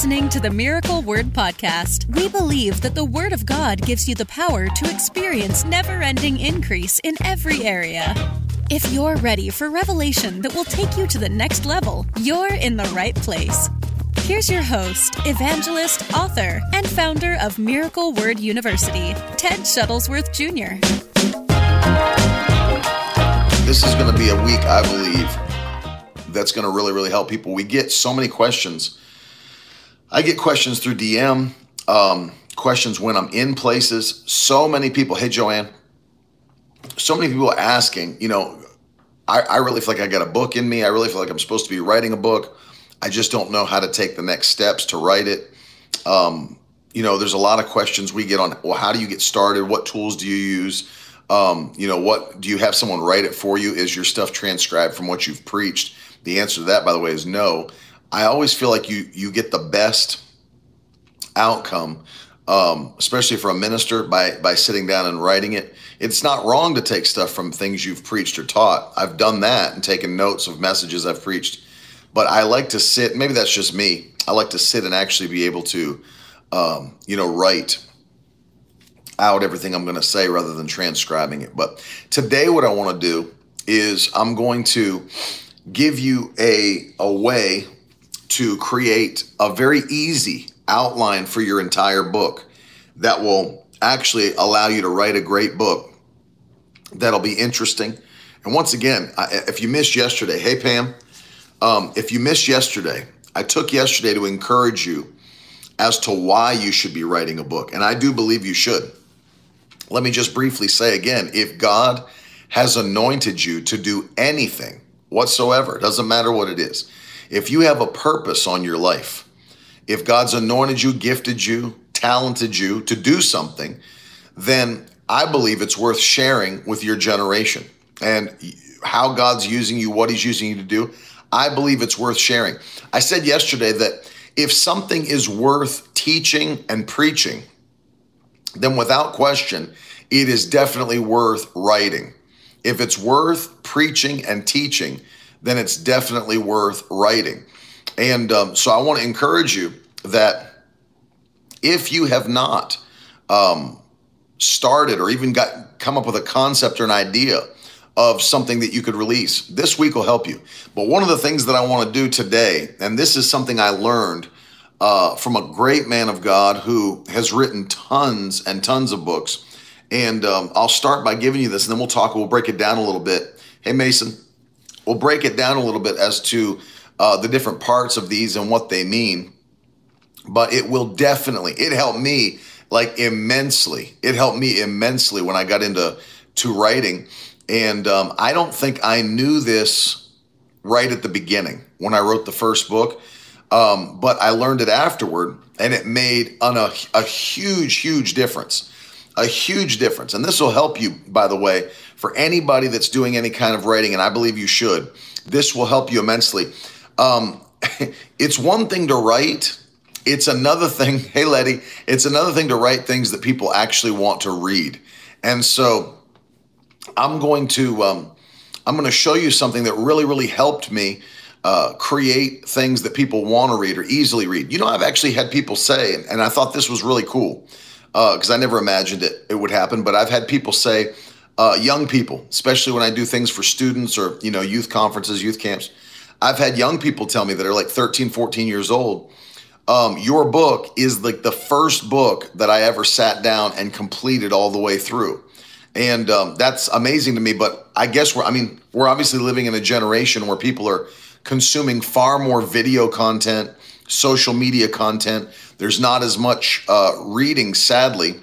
listening to the Miracle Word Podcast. We believe that the Word of God gives you the power to experience never ending increase in every area. If you're ready for revelation that will take you to the next level, you're in the right place. Here's your host, evangelist, author, and founder of Miracle Word University, Ted Shuttlesworth Jr. This is going to be a week, I believe, that's going to really, really help people. We get so many questions I get questions through DM, um, questions when I'm in places. So many people, hey, Joanne, so many people asking, you know, I, I really feel like I got a book in me. I really feel like I'm supposed to be writing a book. I just don't know how to take the next steps to write it. Um, you know, there's a lot of questions we get on, well, how do you get started? What tools do you use? Um, you know, what do you have someone write it for you? Is your stuff transcribed from what you've preached? The answer to that, by the way, is no. I always feel like you you get the best outcome, um, especially for a minister, by by sitting down and writing it. It's not wrong to take stuff from things you've preached or taught. I've done that and taken notes of messages I've preached. But I like to sit. Maybe that's just me. I like to sit and actually be able to, um, you know, write out everything I'm going to say rather than transcribing it. But today, what I want to do is I'm going to give you a a way to create a very easy outline for your entire book that will actually allow you to write a great book that'll be interesting. And once again, if you missed yesterday, hey Pam, um, if you missed yesterday, I took yesterday to encourage you as to why you should be writing a book. And I do believe you should. Let me just briefly say again if God has anointed you to do anything whatsoever, doesn't matter what it is, if you have a purpose on your life, if God's anointed you, gifted you, talented you to do something, then I believe it's worth sharing with your generation and how God's using you, what He's using you to do. I believe it's worth sharing. I said yesterday that if something is worth teaching and preaching, then without question, it is definitely worth writing. If it's worth preaching and teaching, then it's definitely worth writing. And um, so I want to encourage you that if you have not um, started or even got come up with a concept or an idea of something that you could release, this week will help you. But one of the things that I want to do today, and this is something I learned uh, from a great man of God who has written tons and tons of books. And um, I'll start by giving you this, and then we'll talk. We'll break it down a little bit. Hey, Mason, We'll break it down a little bit as to uh, the different parts of these and what they mean. But it will definitely, it helped me like immensely. It helped me immensely when I got into to writing. And um, I don't think I knew this right at the beginning when I wrote the first book. Um, but I learned it afterward, and it made an, a, a huge, huge difference. A huge difference. And this will help you, by the way, for anybody that's doing any kind of writing, and I believe you should. This will help you immensely. Um, it's one thing to write, it's another thing. Hey, Letty, it's another thing to write things that people actually want to read. And so I'm going to um, I'm going to show you something that really really helped me uh, create things that people want to read or easily read. You know, I've actually had people say, and I thought this was really cool because uh, I never imagined it it would happen. But I've had people say, uh, young people, especially when I do things for students or, you know, youth conferences, youth camps. I've had young people tell me that are like 13, 14 years old. Um, your book is like the first book that I ever sat down and completed all the way through. And um, that's amazing to me. But I guess we're, I mean, we're obviously living in a generation where people are consuming far more video content, social media content. There's not as much uh, reading, sadly.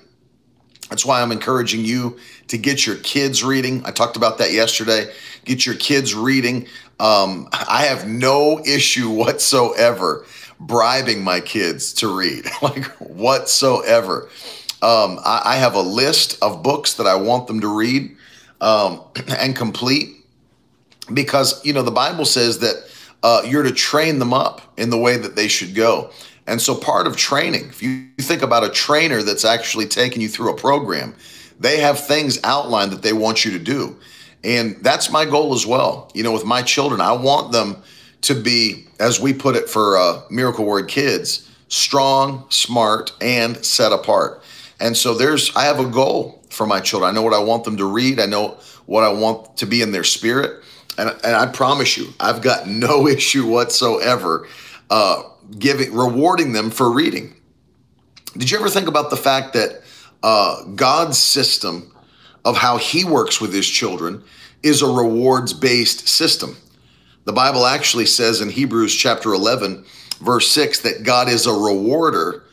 That's why I'm encouraging you to get your kids reading. I talked about that yesterday. Get your kids reading. Um, I have no issue whatsoever bribing my kids to read, like whatsoever. Um, I, I, have a list of books that I want them to read um, and complete because, you know, the Bible says that uh, you're to train them up in the way that they should go. And so, part of training, if you think about a trainer that's actually taking you through a program, they have things outlined that they want you to do. And that's my goal as well. You know, with my children, I want them to be, as we put it for uh, Miracle Word Kids, strong, smart, and set apart. And so there's, I have a goal for my children. I know what I want them to read. I know what I want to be in their spirit. And, and I promise you, I've got no issue whatsoever uh, giving, rewarding them for reading. Did you ever think about the fact that uh, God's system of how He works with His children is a rewards based system? The Bible actually says in Hebrews chapter 11, verse 6, that God is a rewarder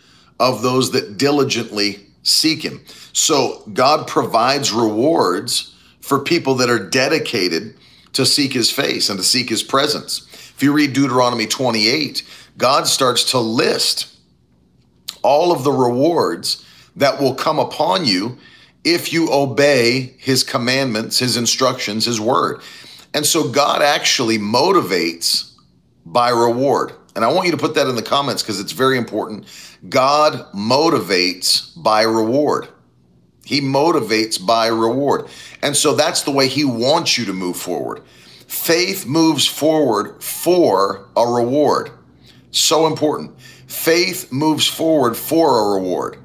of those that diligently seek Him. So God provides rewards for people that are dedicated to seek His face and to seek His presence. If you read Deuteronomy 28, God starts to list all of the rewards that will come upon you if you obey His commandments, His instructions, His word. And so God actually motivates by reward. And I want you to put that in the comments because it's very important. God motivates by reward. He motivates by reward. And so that's the way He wants you to move forward. Faith moves forward for a reward. So important. Faith moves forward for a reward.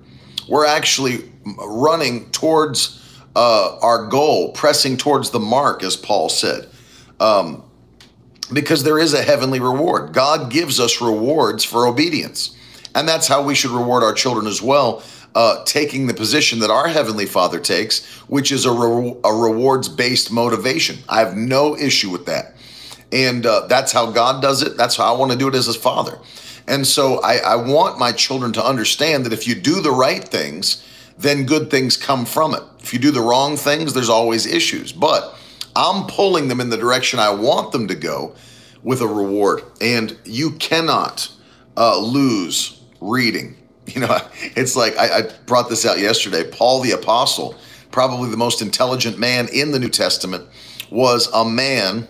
We're actually running towards uh, our goal, pressing towards the mark, as Paul said um, because there is a heavenly reward. God gives us rewards for obedience. And that's how we should reward our children as well, uh, taking the position that our Heavenly Father takes, which is a, re- a rewards based motivation. I have no issue with that. And uh, that's how God does it. That's how I want to do it as His Father. And so I, I want my children to understand that if you do the right things, then good things come from it. If you do the wrong things, there's always issues. But I'm pulling them in the direction I want them to go with a reward. And you cannot uh, lose reading. You know, it's like I, I brought this out yesterday. Paul the Apostle, probably the most intelligent man in the New Testament, was a man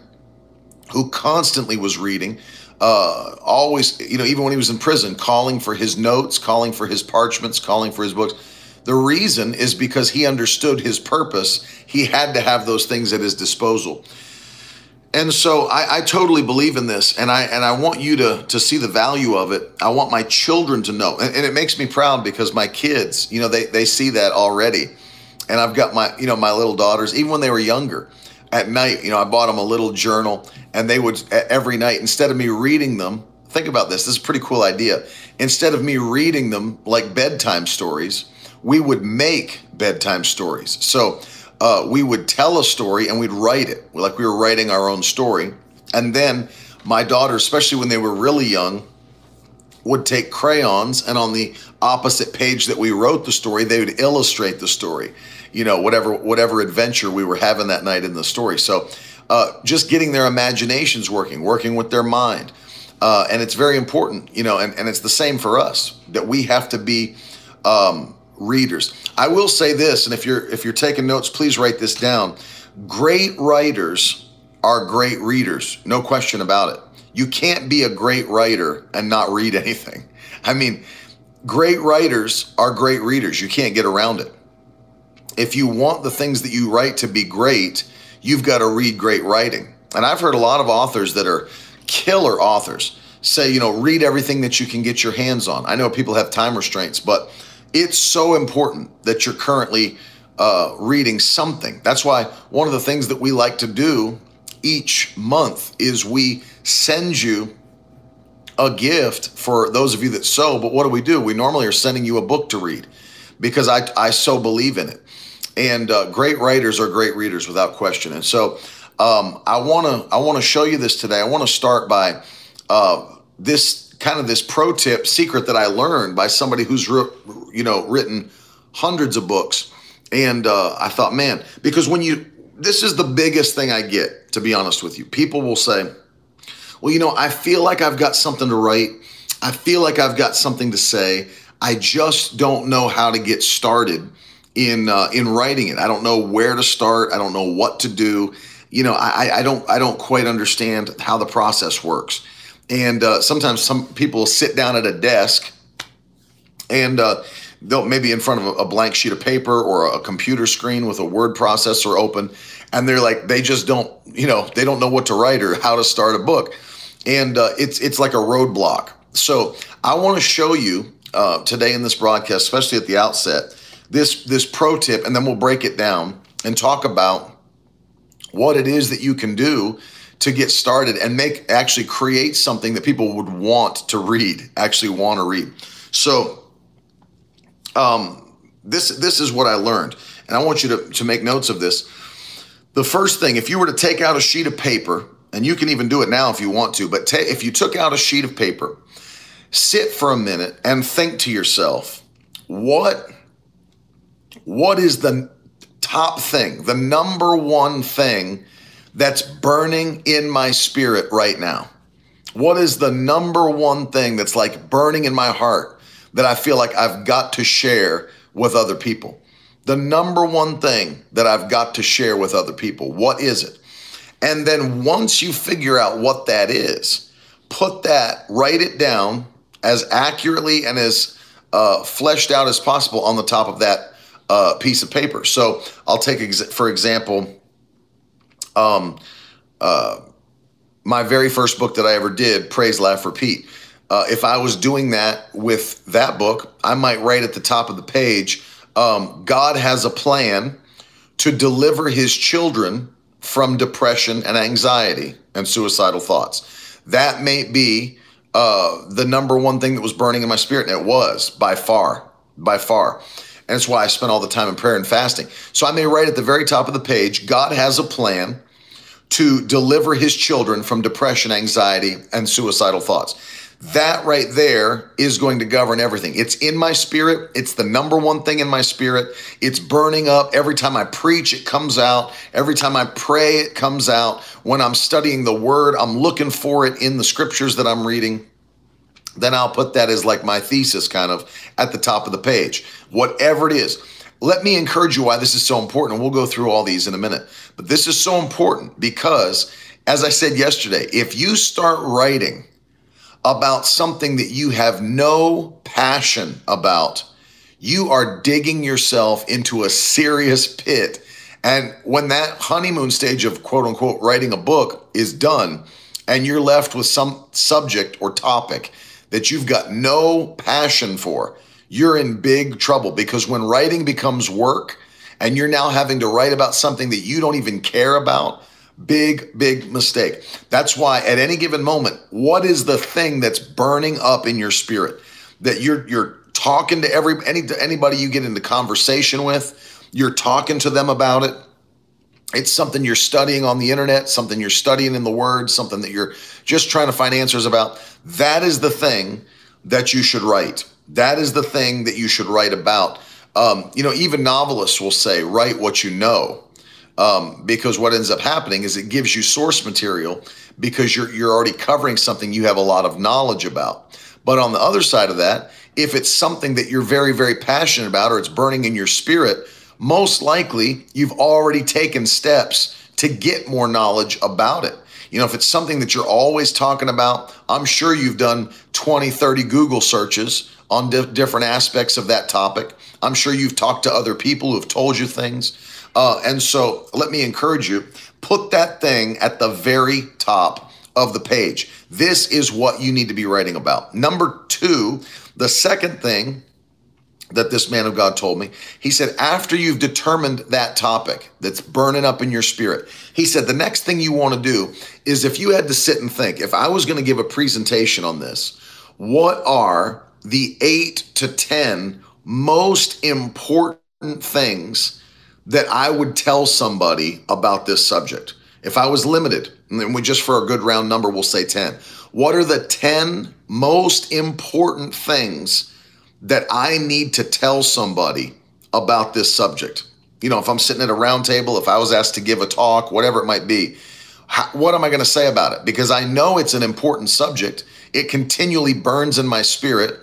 who constantly was reading. Uh, always, you know, even when he was in prison, calling for his notes, calling for his parchments, calling for his books. The reason is because he understood his purpose. He had to have those things at his disposal. And so I, I, totally believe in this, and I and I want you to to see the value of it. I want my children to know, and, and it makes me proud because my kids, you know, they they see that already. And I've got my you know my little daughters, even when they were younger, at night, you know, I bought them a little journal, and they would every night instead of me reading them. Think about this. This is a pretty cool idea. Instead of me reading them like bedtime stories, we would make bedtime stories. So uh, we would tell a story and we'd write it like we were writing our own story. And then my daughters, especially when they were really young, would take crayons and on the opposite page that we wrote the story, they would illustrate the story. You know, whatever whatever adventure we were having that night in the story. So, uh, just getting their imaginations working, working with their mind, uh, and it's very important. You know, and, and it's the same for us that we have to be um, readers. I will say this, and if you're if you're taking notes, please write this down. Great writers are great readers, no question about it. You can't be a great writer and not read anything. I mean, great writers are great readers. You can't get around it. If you want the things that you write to be great, you've got to read great writing. And I've heard a lot of authors that are killer authors say, you know, read everything that you can get your hands on. I know people have time restraints, but it's so important that you're currently uh, reading something. That's why one of the things that we like to do each month is we send you a gift for those of you that sow. But what do we do? We normally are sending you a book to read because I, I so believe in it. And uh, great writers are great readers without question. And so um, I want to I want to show you this today. I want to start by uh, this kind of this pro tip secret that I learned by somebody who's you know written hundreds of books, and uh, I thought, man, because when you this is the biggest thing I get to be honest with you. People will say, well, you know, I feel like I've got something to write. I feel like I've got something to say. I just don't know how to get started in uh, in writing it. I don't know where to start. I don't know what to do. You know, I, I don't I don't quite understand how the process works. And uh, sometimes some people sit down at a desk and uh, they'll maybe in front of a, blank sheet of paper or a computer screen with a word processor open. And they're like, they just don't, you know, they don't know what to write or how to start a book. And uh, it's, it's like a roadblock. So I want to show you uh, today in this broadcast, especially at the outset, this this pro tip, and then we'll break it down and talk about what it is that you can do to get started and make actually create something that people would want to read, actually want to read. So, um, this this is what I learned, and I want you to to make notes of this. The first thing, if you were to take out a sheet of paper, and you can even do it now if you want to, but ta- if you took out a sheet of paper, sit for a minute and think to yourself, what what is the top thing, the number one thing that's burning in my spirit right now? What is the number one thing that's like burning in my heart that I feel like I've got to share with other people? The number one thing that I've got to share with other people, what is it? And then once you figure out what that is, put that, write it down as accurately and as uh, fleshed out as possible on the top of that uh, piece of paper. So I'll take, ex- for example, um, uh, my very first book that I ever did, Praise, Laugh, Repeat. Uh, if I was doing that with that book, I might write at the top of the page, um, God has a plan to deliver his children from depression and anxiety and suicidal thoughts. That may be uh, the number one thing that was burning in my spirit, and it was by far, by far. And it's why I spent all the time in prayer and fasting. So I may write at the very top of the page God has a plan to deliver his children from depression, anxiety, and suicidal thoughts. That right there is going to govern everything. It's in my spirit. It's the number one thing in my spirit. It's burning up. Every time I preach, it comes out. Every time I pray, it comes out. When I'm studying the word, I'm looking for it in the scriptures that I'm reading. Then I'll put that as like my thesis kind of at the top of the page. Whatever it is. Let me encourage you why this is so important. We'll go through all these in a minute. But this is so important because, as I said yesterday, if you start writing, about something that you have no passion about, you are digging yourself into a serious pit. And when that honeymoon stage of quote unquote writing a book is done, and you're left with some subject or topic that you've got no passion for, you're in big trouble because when writing becomes work and you're now having to write about something that you don't even care about, Big, big mistake. That's why at any given moment, what is the thing that's burning up in your spirit that you're you're talking to every any anybody you get into conversation with, you're talking to them about it. It's something you're studying on the internet, something you're studying in the word, something that you're just trying to find answers about. That is the thing that you should write. That is the thing that you should write about. Um, you know, even novelists will say, write what you know um, because what ends up happening is it gives you source material because you're you're already covering something you have a lot of knowledge about. But on the other side of that, if it's something that you're very very passionate about or it's burning in your spirit, most likely you've already taken steps to get more knowledge about it. You know, if it's something that you're always talking about, I'm sure you've done 20, 30 Google searches on di- different aspects of that topic. I'm sure you've talked to other people who've told you things. Uh, and so let me encourage you put that thing at the very top of the page. This is what you need to be writing about. Number two, the second thing that this man of God told me. He said, after you've determined that topic that's burning up in your spirit, he said, the next thing you want to do is if you had to sit and think, if I was going to give a presentation on this, what are the eight to 10 most important things that I would tell somebody about this subject? If I was limited, and we just for a good round number, we'll say 10. What are the 10 most important things that I need to tell somebody about this subject? You know, if I'm sitting at a round table, if I was asked to give a talk, whatever it might be, how, what am I going to say about it? Because I know it's an important subject. It continually burns in my spirit.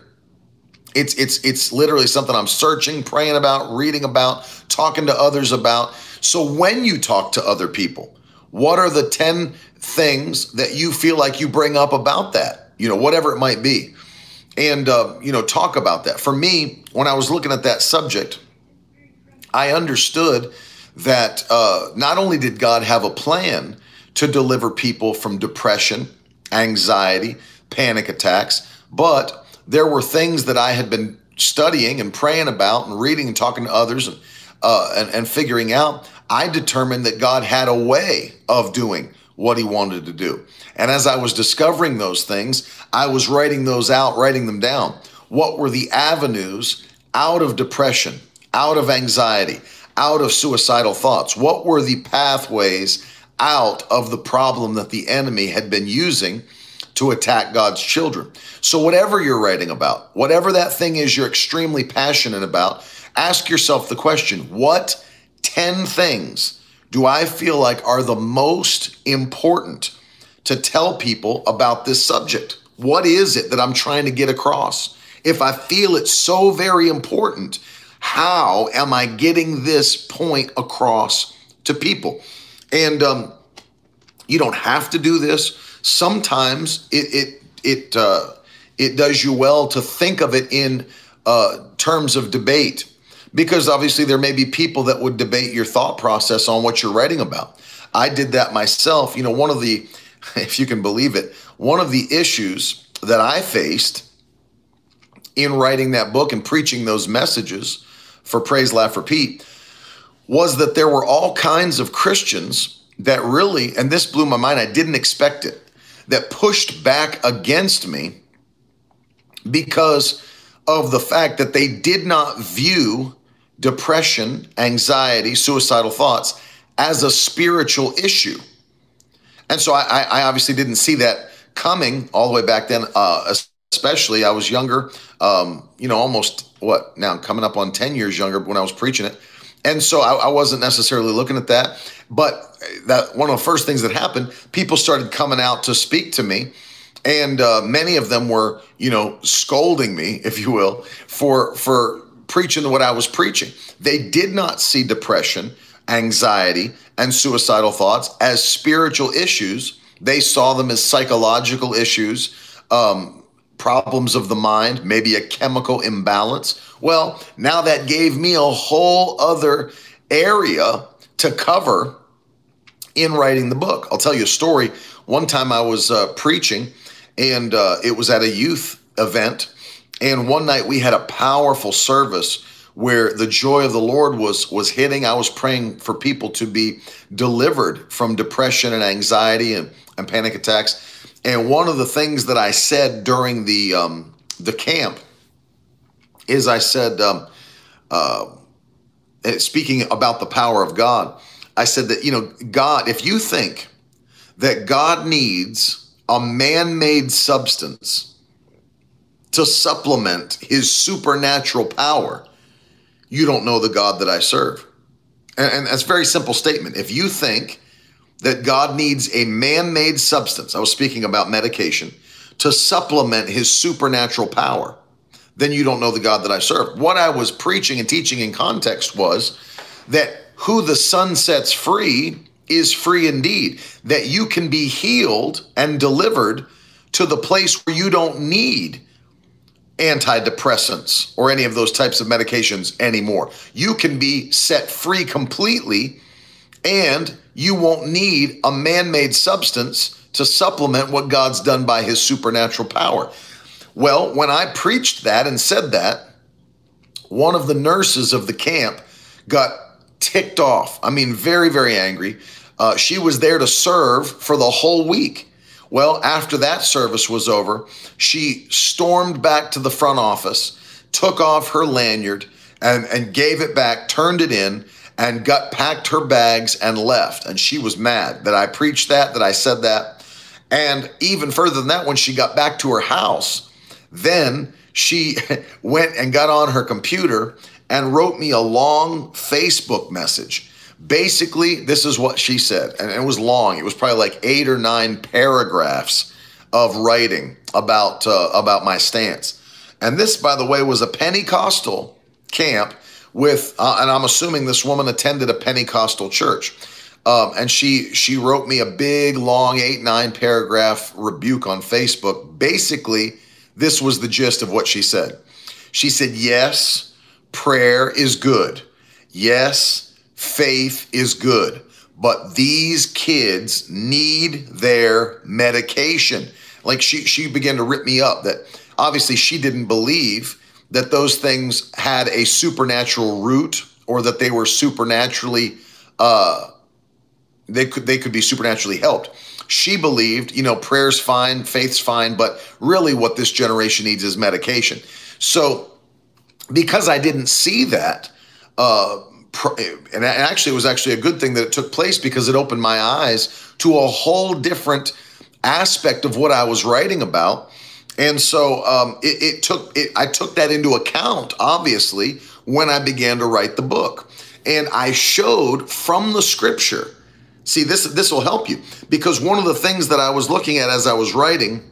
It's it's it's literally something I'm searching, praying about, reading about, talking to others about. So when you talk to other people, what are the 10 things that you feel like you bring up about that? You know, whatever it might be. And uh, you know, talk about that. For me, when I was looking at that subject, I understood that uh, not only did God have a plan to deliver people from depression, anxiety, panic attacks, but there were things that I had been studying and praying about and reading and talking to others and, uh, and, and figuring out. I determined that God had a way of doing what he wanted to do. And as I was discovering those things, I was writing those out, writing them down. What were the avenues out of depression, out of anxiety, out of suicidal thoughts? What were the pathways out of the problem that the enemy had been using to attack God's children? So, whatever you're writing about, whatever that thing is you're extremely passionate about, ask yourself the question what 10 things do I feel like are the most important to tell people about this subject? What is it that I'm trying to get across? If I feel it's so very important, how am I getting this point across to people? And um, you don't have to do this. Sometimes it it it uh, it does you well to think of it in uh, terms of debate because obviously there may be people that would debate your thought process on what you're writing about. I did that myself. You know, one of the, if you can believe it, one of the issues that I faced in writing that book and preaching those messages for Praise, Laugh, Repeat was that there were all kinds of Christians that really, and this blew my mind, I didn't expect it, that pushed back against me because of the fact that they did not view depression, anxiety, suicidal thoughts as a spiritual issue. And so I, I obviously didn't see that coming all the way back then, uh, especially I was younger, um, you know, almost what now coming up on 10 years younger when I was preaching it. And so I, I wasn't necessarily looking at that. But that one of the first things that happened, people started coming out to speak to me and uh, many of them were you know scolding me if you will for for preaching what I was preaching. They did not see depression, anxiety, and suicidal thoughts as spiritual issues. They saw them as psychological issues, um, problems of the mind, maybe a chemical imbalance. Well, now that gave me a whole other area to cover in writing the book. I'll tell you a story. One time I was uh, preaching, and uh, it was at a youth event and one night we had a powerful service where the joy of the Lord was was hitting. I was praying for people to be delivered from depression and anxiety and, and panic attacks. And one of the things that I said during the um, the camp is I said, um, uh, speaking about the power of God, I said that you know God, if you think that God needs a man-made substance to supplement his supernatural power, you don't know the God that I serve. And, and that's a very simple statement. If you think that God needs a man made substance, I was speaking about medication, to supplement his supernatural power, then you don't know the God that I serve. What I was preaching and teaching in context was that who the Son sets free is free indeed, that you can be healed and delivered to the place where you don't need antidepressants or any of those types of medications anymore. You can be set free completely and you won't need a man made substance to supplement what God's done by his supernatural power. Well, when I preached that and said that, one of the nurses of the camp got ticked off. I mean, very, very angry. Uh, she was there to serve for the whole week. Well, after that service was over, she stormed back to the front office, took off her lanyard, and, and gave it back, turned it in, and got packed her bags and left. And she was mad that I preached that, that I said that. And even further than that, when she got back to her house, then she went and got on her computer and wrote me a long Facebook message Basically, this is what she said, and it was long. It was probably like eight or nine paragraphs of writing about uh, about my stance. And this, by the way, was a Pentecostal camp with, uh, and I'm assuming this woman attended a Pentecostal church. Um, and she she wrote me a big, long, eight nine paragraph rebuke on Facebook. Basically, this was the gist of what she said. She said, "Yes, prayer is good. Yes, faith is good, but these kids need their medication. Like she she began to rip me up that obviously she didn't believe that those things had a supernatural root or that they were supernaturally uh, they could they could be supernaturally helped. She believed, you know, prayer's fine, faith's fine, but really what this generation needs is medication. So because I didn't see that, uh, and actually it was actually a good thing that it took place because it opened my eyes to a whole different aspect of what I was writing about. And so um, it, it, took it, I took that into account, obviously, when I began to write the book. And I showed from the scripture. See, this this will help you because one of the things that I was looking at as I was writing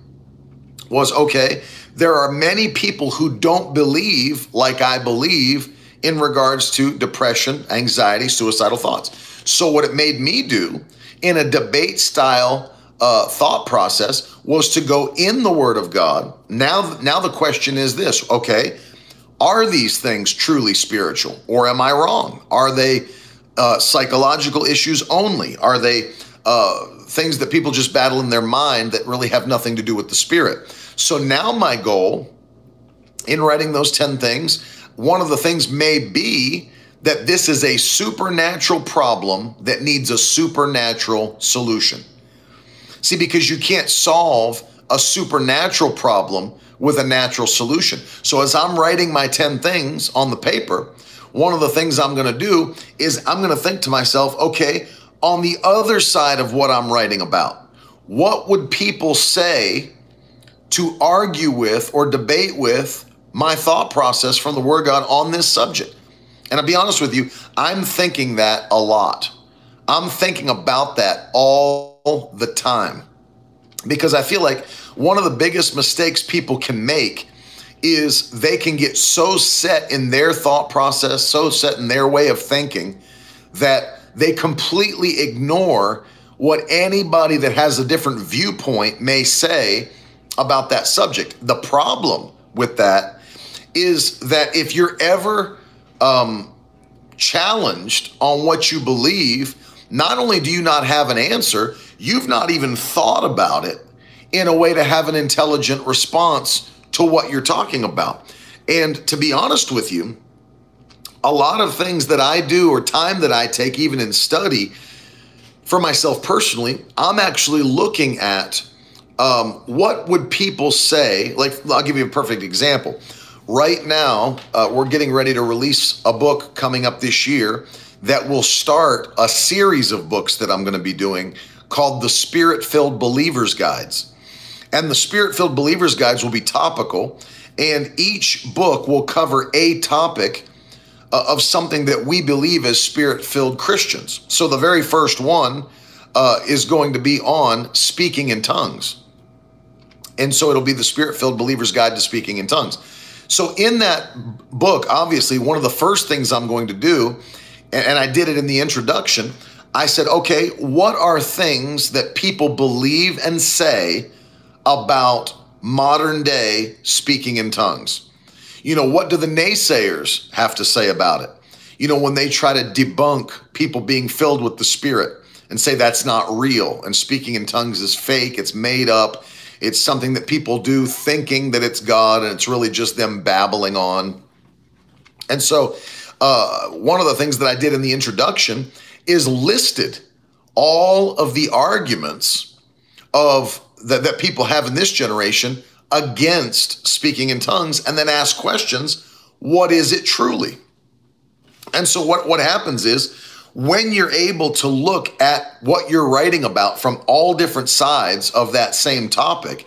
was okay, there are many people who don't believe like I believe in regards to depression, anxiety, suicidal thoughts. So, what it made me do in a debate style uh, thought process was to go in the Word of God. Now, now the question is this: Okay, are these things truly spiritual, or am I wrong? Are they uh, psychological issues only? Are they uh, things that people just battle in their mind that really have nothing to do with the spirit? So now my goal in writing those 10 things, one of the things may be that this is a supernatural problem that needs a supernatural solution. See, because you can't solve a supernatural problem with a natural solution. So as I'm writing my 10 things on the paper, one of the things I'm going to do is I'm going to think to myself, okay, on the other side of what I'm writing about, what would people say to argue with or debate with my thought process from the Word God on this subject. And I'll be honest with you, I'm thinking that a lot. I'm thinking about that all the time because I feel like one of the biggest mistakes people can make is they can get so set in their thought process, so set in their way of thinking that they completely ignore what anybody that has a different viewpoint may say about that subject. The problem with that is that if you're ever um, challenged on what you believe, not only do you not have an answer, you've not even thought about it in a way to have an intelligent response to what you're talking about. And to be honest with you, a lot of things that I do or time that I take, even in study, for myself personally, I'm actually looking at um, what would people say? Like, I'll give you a perfect example. Right now, uh, we're getting ready to release a book coming up this year that will start a series of books that I'm going to be doing called the Spirit Filled Believers Guides. And the Spirit Filled Believers Guides will be topical, and each book will cover a topic of something that we believe as Spirit filled Christians. So the very first one uh, is going to be on speaking in tongues. And so it'll be the Spirit filled believer's guide to speaking in tongues. So, in that book, obviously, one of the first things I'm going to do, and I did it in the introduction, I said, okay, what are things that people believe and say about modern day speaking in tongues? You know, what do the naysayers have to say about it? You know, when they try to debunk people being filled with the Spirit and say that's not real and speaking in tongues is fake, it's made up, it's something that people do thinking that it's God and it's really just them babbling on. And so, uh, one of the things that I did in the introduction is listed all of the arguments of that, that people have in this generation against speaking in tongues and then ask questions what is it truly and so what what happens is when you're able to look at what you're writing about from all different sides of that same topic,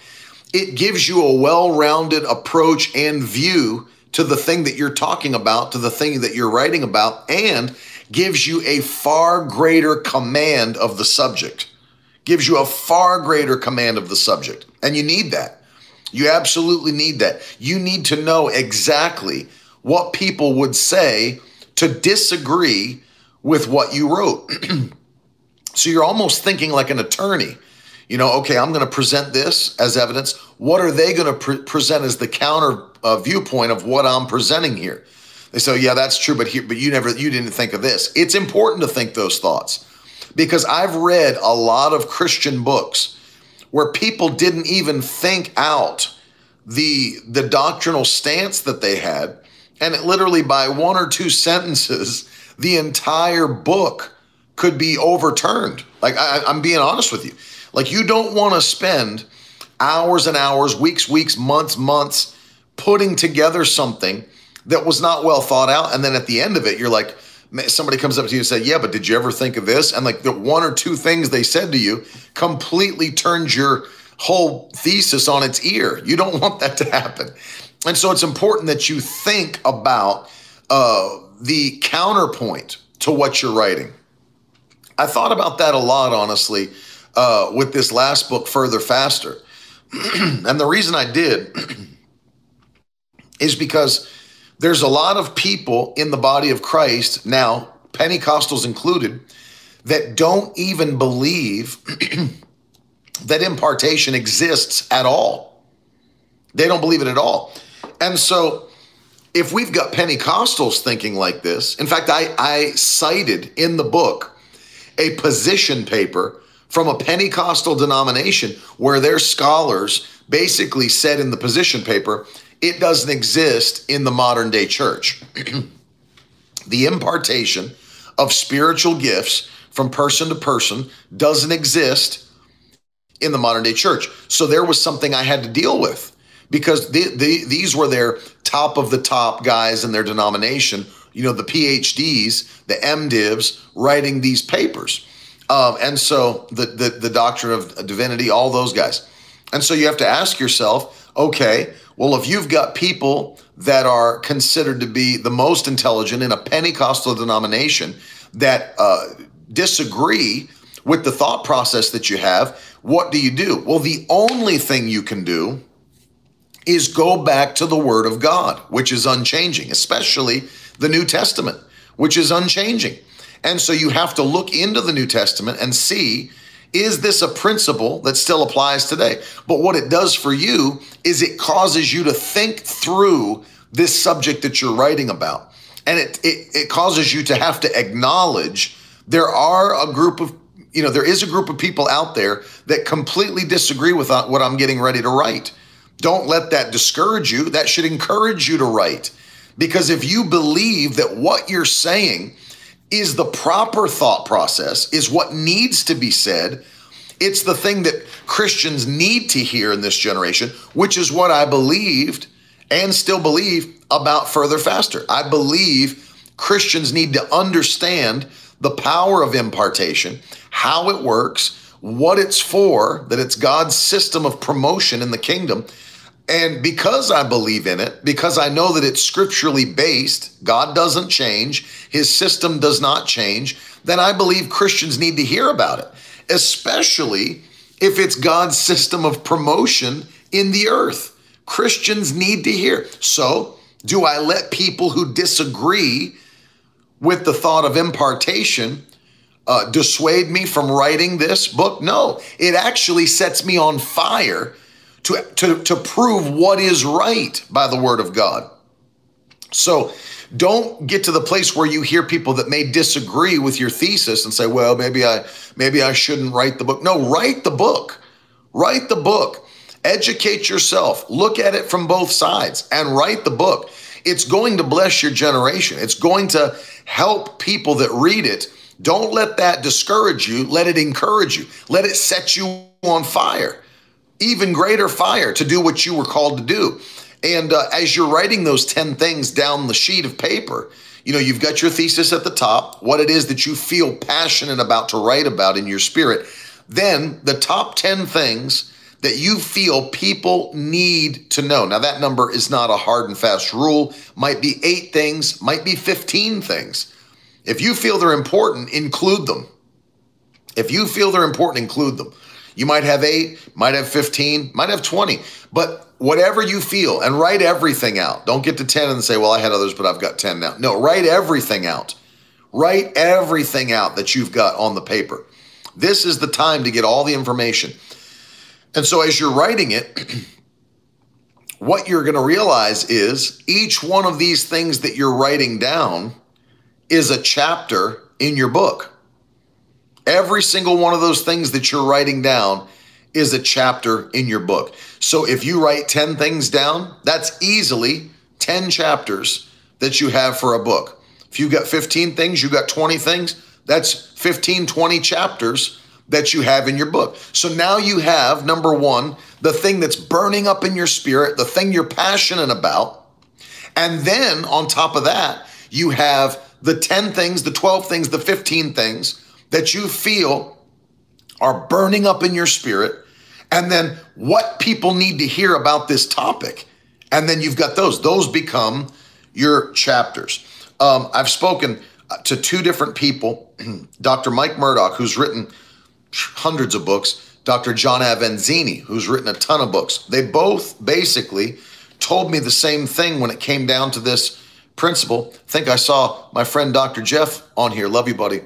it gives you a well rounded approach and view to the thing that you're talking about, to the thing that you're writing about, and gives you a far greater command of the subject. Gives you a far greater command of the subject. And you need that. You absolutely need that. You need to know exactly what people would say to disagree with what you wrote. so you're almost thinking like an attorney. You know, okay, I'm going to present this as evidence. What are they going to pre- present as the counter uh, viewpoint of what I'm presenting here? They say, yeah, that's true, but here, but you never, you didn't think of this. It's important to think those thoughts because I've read a lot of Christian books where people didn't even think out the the doctrinal stance that they had, and it literally by one or two sentences, the entire book could be overturned. Like I, I'm being honest with you. Like you don't want to spend hours and hours, weeks, weeks, months, months putting together something that was not well thought out, and then at the end of it, you're like somebody comes up to you and say, "Yeah, but did you ever think of this?" And like the one or two things they said to you completely turns your whole thesis on its ear. You don't want that to happen. And so it's important that you think about uh, the counterpoint to what you're writing. I thought about that a lot, honestly, uh, with this last book, Further Faster. and the reason I did is because there's a lot of people in the body of Christ now, Pentecostals included, that don't even believe that impartation exists at all. They don't believe it at all. And so, if we've got Pentecostals thinking like this, in fact, I, I cited in the book a position paper from a Pentecostal denomination where their scholars basically said in the position paper, it doesn't exist in the modern day church. the impartation of spiritual gifts from person to person doesn't exist in the modern day church. So there was something I had to deal with because the, the, these were their top of the top guys in their denomination, you know, the PhDs, the MDivs writing these papers. Um, and so the, the, the doctrine of divinity, all those guys. And so you have to ask yourself, okay, well, if you've got people that are considered to be the most intelligent in a Pentecostal denomination that uh, disagree with the thought process that you have, what do you do? Well, the only thing you can do is go back to the Word of God, which is unchanging, especially the New Testament, which is unchanging. And so you have to look into the New Testament and see is this a principle that still applies today? But what it does for you is it causes you to think through this subject that you're writing about. And it, it, it causes you to have to acknowledge there are a group of you know, there is a group of people out there that completely disagree with uh, what I'm getting ready to write. Don't let that discourage you. That should encourage you to write. Because if you believe that what you're saying is the proper thought process, is what needs to be said, it's the thing that Christians need to hear in this generation, which is what I believed and still believe about Further Faster. I believe Christians need to understand the power of impartation, how it works, what it's for, that it's God's system of promotion in the kingdom. And because I believe in it, because I know that it's scripturally based, God doesn't change, his system does not change, then I believe Christians need to hear about it, especially if it's God's system of promotion in the earth. Christians need to hear. So, do I let people who disagree with the thought of impartation uh, dissuade me from writing this book? No, it actually sets me on fire to, to, to prove what is right by the word of God. So don't get to the place where you hear people that may disagree with your thesis and say, well, maybe I maybe I shouldn't write the book. No, write the book. Write the book. Educate yourself. Look at it from both sides and write the book. It's going to bless your generation. It's going to help people that read it. Don't let that discourage you. Let it encourage you. Let it set you on fire, even greater fire to do what you were called to do. And uh, as you're writing those 10 things down the sheet of paper, you know, you've got your thesis at the top, what it is that you feel passionate about to write about in your spirit. Then the top 10 things that you feel people need to know. Now, that number is not a hard and fast rule, might be eight things, might be 15 things. If you feel they're important, include them. If you feel they're important, include them. You might have eight, might have 15, might have 20, but whatever you feel and write everything out. Don't get to 10 and say, well, I had others, but I've got 10 now. No, write everything out. Write everything out that you've got on the paper. This is the time to get all the information. And so as you're writing it, what you're going to realize is each one of these things that you're writing down is a chapter in your book. Every single one of those things that you're writing down is a chapter in your book. So if you write 10 things down, that's easily 10 chapters that you have for a book. If you've got 15 things, you've got 20 things, that's 15, 20 chapters that you have in your book. So now you have number one, the thing that's burning up in your spirit, the thing you're passionate about. And then on top of that, you have the 10 things, the 12 things, the 15 things that you feel are burning up in your spirit. And then what people need to hear about this topic. And then you've got those, those become your chapters. Um, I've spoken to two different people Dr. Mike Murdock, who's written hundreds of books, Dr. John Avanzini, who's written a ton of books. They both basically told me the same thing when it came down to this principle. I think I saw my friend Dr. Jeff on here. Love you, buddy.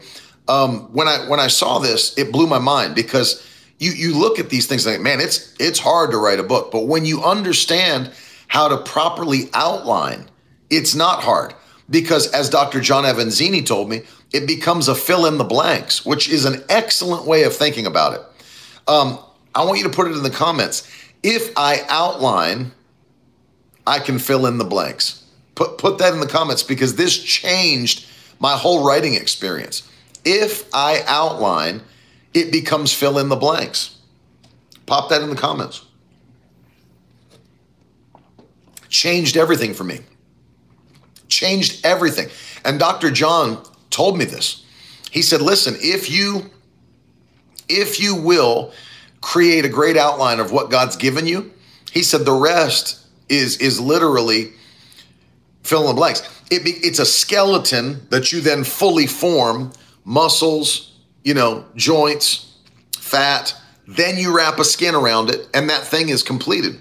Um, when I when I saw this, it blew my mind because you you look at these things like, man, it's it's hard to write a book, but when you understand how to properly outline, it's not hard because as Dr. John Avanzini told me, it becomes a fill in the blanks, which is an excellent way of thinking about it. Um, I want you to put it in the comments. If I outline, I can fill in the blanks. Put, put that in the comments because this changed my whole writing experience. If I outline, it becomes fill in the blanks. Pop that in the comments. Changed everything for me. Changed everything. And Dr. John told me this. He said, "Listen, if you if you will create a great outline of what God's given you, he said the rest is is literally fill in the blanks. It be, it's a skeleton that you then fully form muscles, you know, joints, fat. Then you wrap a skin around it, and that thing is completed.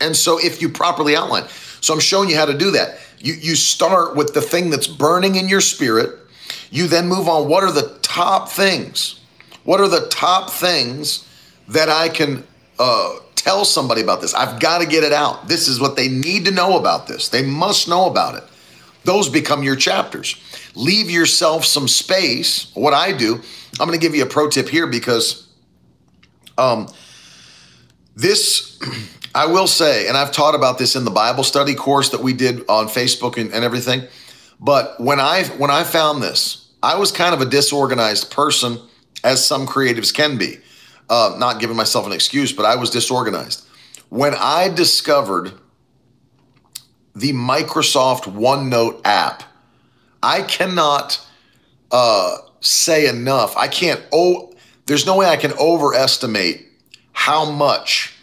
And so, if you properly outline, so I'm showing you how to do that. You you start with the thing that's burning in your spirit. You then move on. What are the top things? What are the top things that I can uh, tell somebody about this? I've got to get it out. This is what they need to know about this. They must know about it. Those become your chapters. Leave yourself some space. What I do, I'm going to give you a pro tip here because um, this, I will say, and I've taught about this in the Bible study course that we did on Facebook and, and everything. But when I when I found this, I was kind of a disorganized person, as some creatives can be. Uh, not giving myself an excuse, but I was disorganized. When I discovered the Microsoft OneNote app, I cannot uh, say enough. I can't. Oh, there's no way I can overestimate how much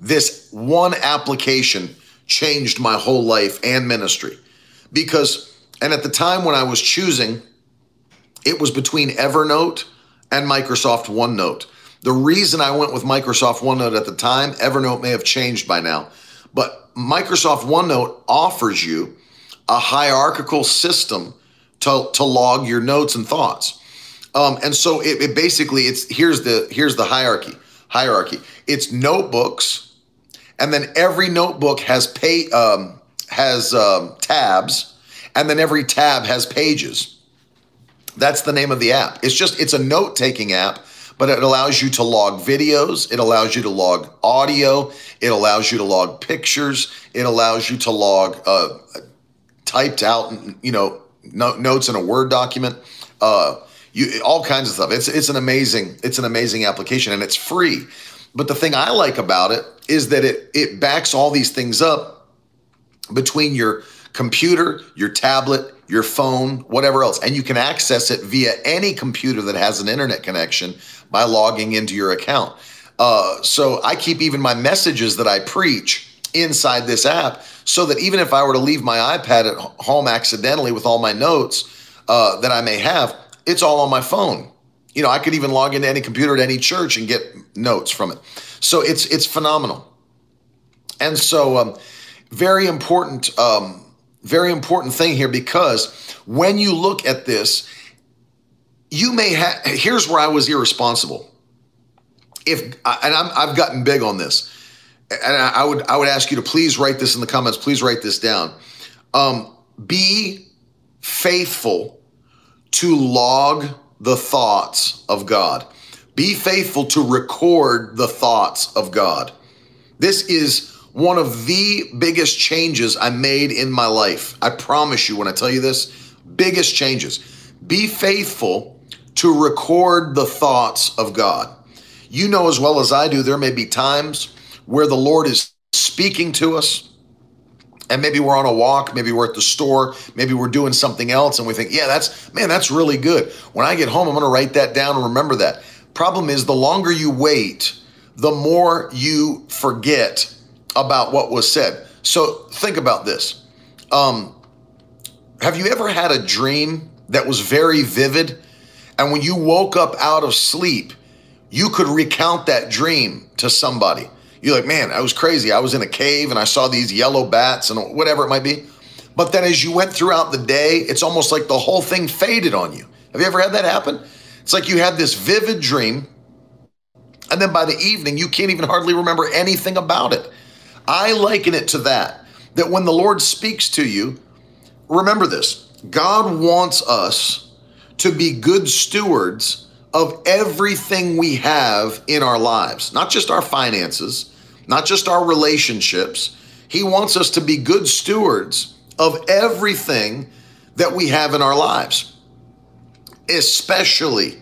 this one application changed my whole life and ministry. Because, and at the time when I was choosing, it was between Evernote and Microsoft OneNote. The reason I went with Microsoft OneNote at the time, Evernote may have changed by now, but Microsoft OneNote offers you a hierarchical system to, to log your notes and thoughts. Um, and so it, it basically it's here's the here's the hierarchy hierarchy. It's notebooks, and then every notebook has pay um, has um, tabs, and then every tab has pages. That's the name of the app. It's just it's a note taking app but it allows you to log videos, it allows you to log audio, it allows you to log pictures, it allows you to log uh, typed out, you know, no, notes in a Word document. Uh, you all kinds of stuff. It's it's an amazing it's an amazing application and it's free. But the thing I like about it is that it it backs all these things up between your computer, your tablet, your phone, whatever else, and you can access it via any computer that has an internet connection by logging into your account. Uh, so I keep even my messages that I preach inside this app so that even if I were to leave my iPad at home accidentally with all my notes uh, that I may have, it's all on my phone. You know, I could even log into any computer at any church and get notes from it. So it's it's phenomenal. And so, um, very important, um, very important thing here because when you look at this, you may have here's where i was irresponsible if and i have gotten big on this and I, would i would ask you to please write this in the comments please write this down um, be faithful to log the thoughts of god Be faithful to record the thoughts of God. This is one of the biggest changes I made in my life. I promise you when I tell you this, biggest changes. Be faithful to record the thoughts of God. You know as well as I do, there may be times where the Lord is speaking to us, and maybe we're on a walk, maybe we're at the store, maybe we're doing something else, and we think, yeah, that's, man, that's really good. When I get home, I'm gonna write that down and remember that. Problem is, the longer you wait, the more you forget about what was said. So think about this. Um, have you ever had a dream that was very vivid? And when you woke up out of sleep, you could recount that dream to somebody. You're like, man, I was crazy. I was in a cave and I saw these yellow bats and whatever it might be. But then as you went throughout the day, it's almost like the whole thing faded on you. Have you ever had that happen? It's like you had this vivid dream, and then by the evening, you can't even hardly remember anything about it. I liken it to that, that when the Lord speaks to you, remember this God wants us to be good stewards of everything we have in our lives, not just our finances, not just our relationships. He wants us to be good stewards of everything that we have in our lives, especially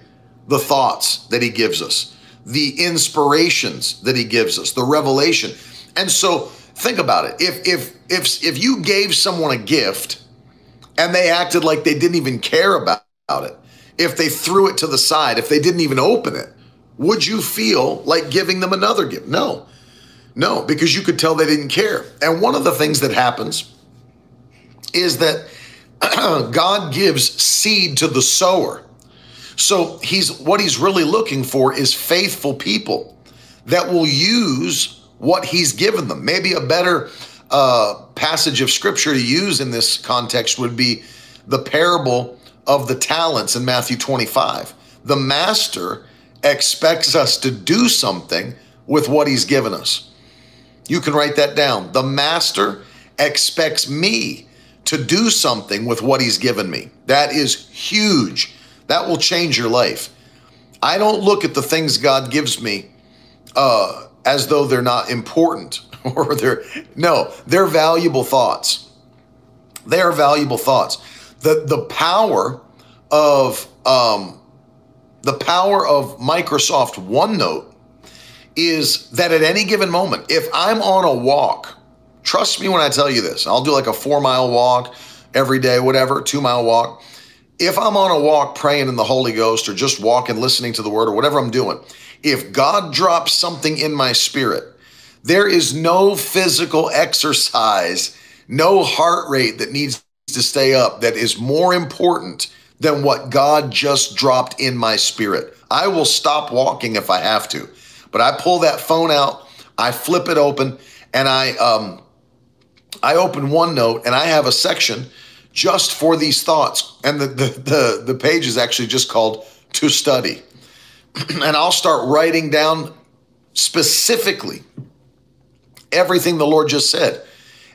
the thoughts that He gives us, the inspirations that He gives us, the revelation. And so think about it. If if if if you gave someone a gift and they acted like they didn't even care about it, if they threw it to the side, if they didn't even open it, would you feel like giving them another gift? No. No, because you could tell they didn't care. And one of the things that happens is that God gives seed to the sower. So he's what he's really looking for is faithful people that will use what he's given them. Maybe a better uh, passage of scripture to use in this context would be the parable of the talents in Matthew 25. The master expects us to do something with what he's given us. You can write that down. The master expects me to do something with what he's given me. That is huge. That will change your life. I don't look at the things God gives me uh, as though they're not important or they're no, they're valuable thoughts. They are valuable thoughts the the power of um, the power of Microsoft OneNote is that at any given moment, if I'm on a walk, trust me when I tell you this, I'll do like a four mile walk every day, whatever, two mile walk. If I'm on a walk praying in the Holy Ghost or just walking, listening to the word or whatever I'm doing, if God drops something in my spirit, there is no physical exercise, no heart rate that needs to stay up that is more important than what God just dropped in my spirit. I will stop walking if I have to, but I pull that phone out, I flip it open, and I um, I open OneNote and I have a section just for these thoughts, and the the the, the page is actually just called to study, and I'll start writing down specifically everything the Lord just said.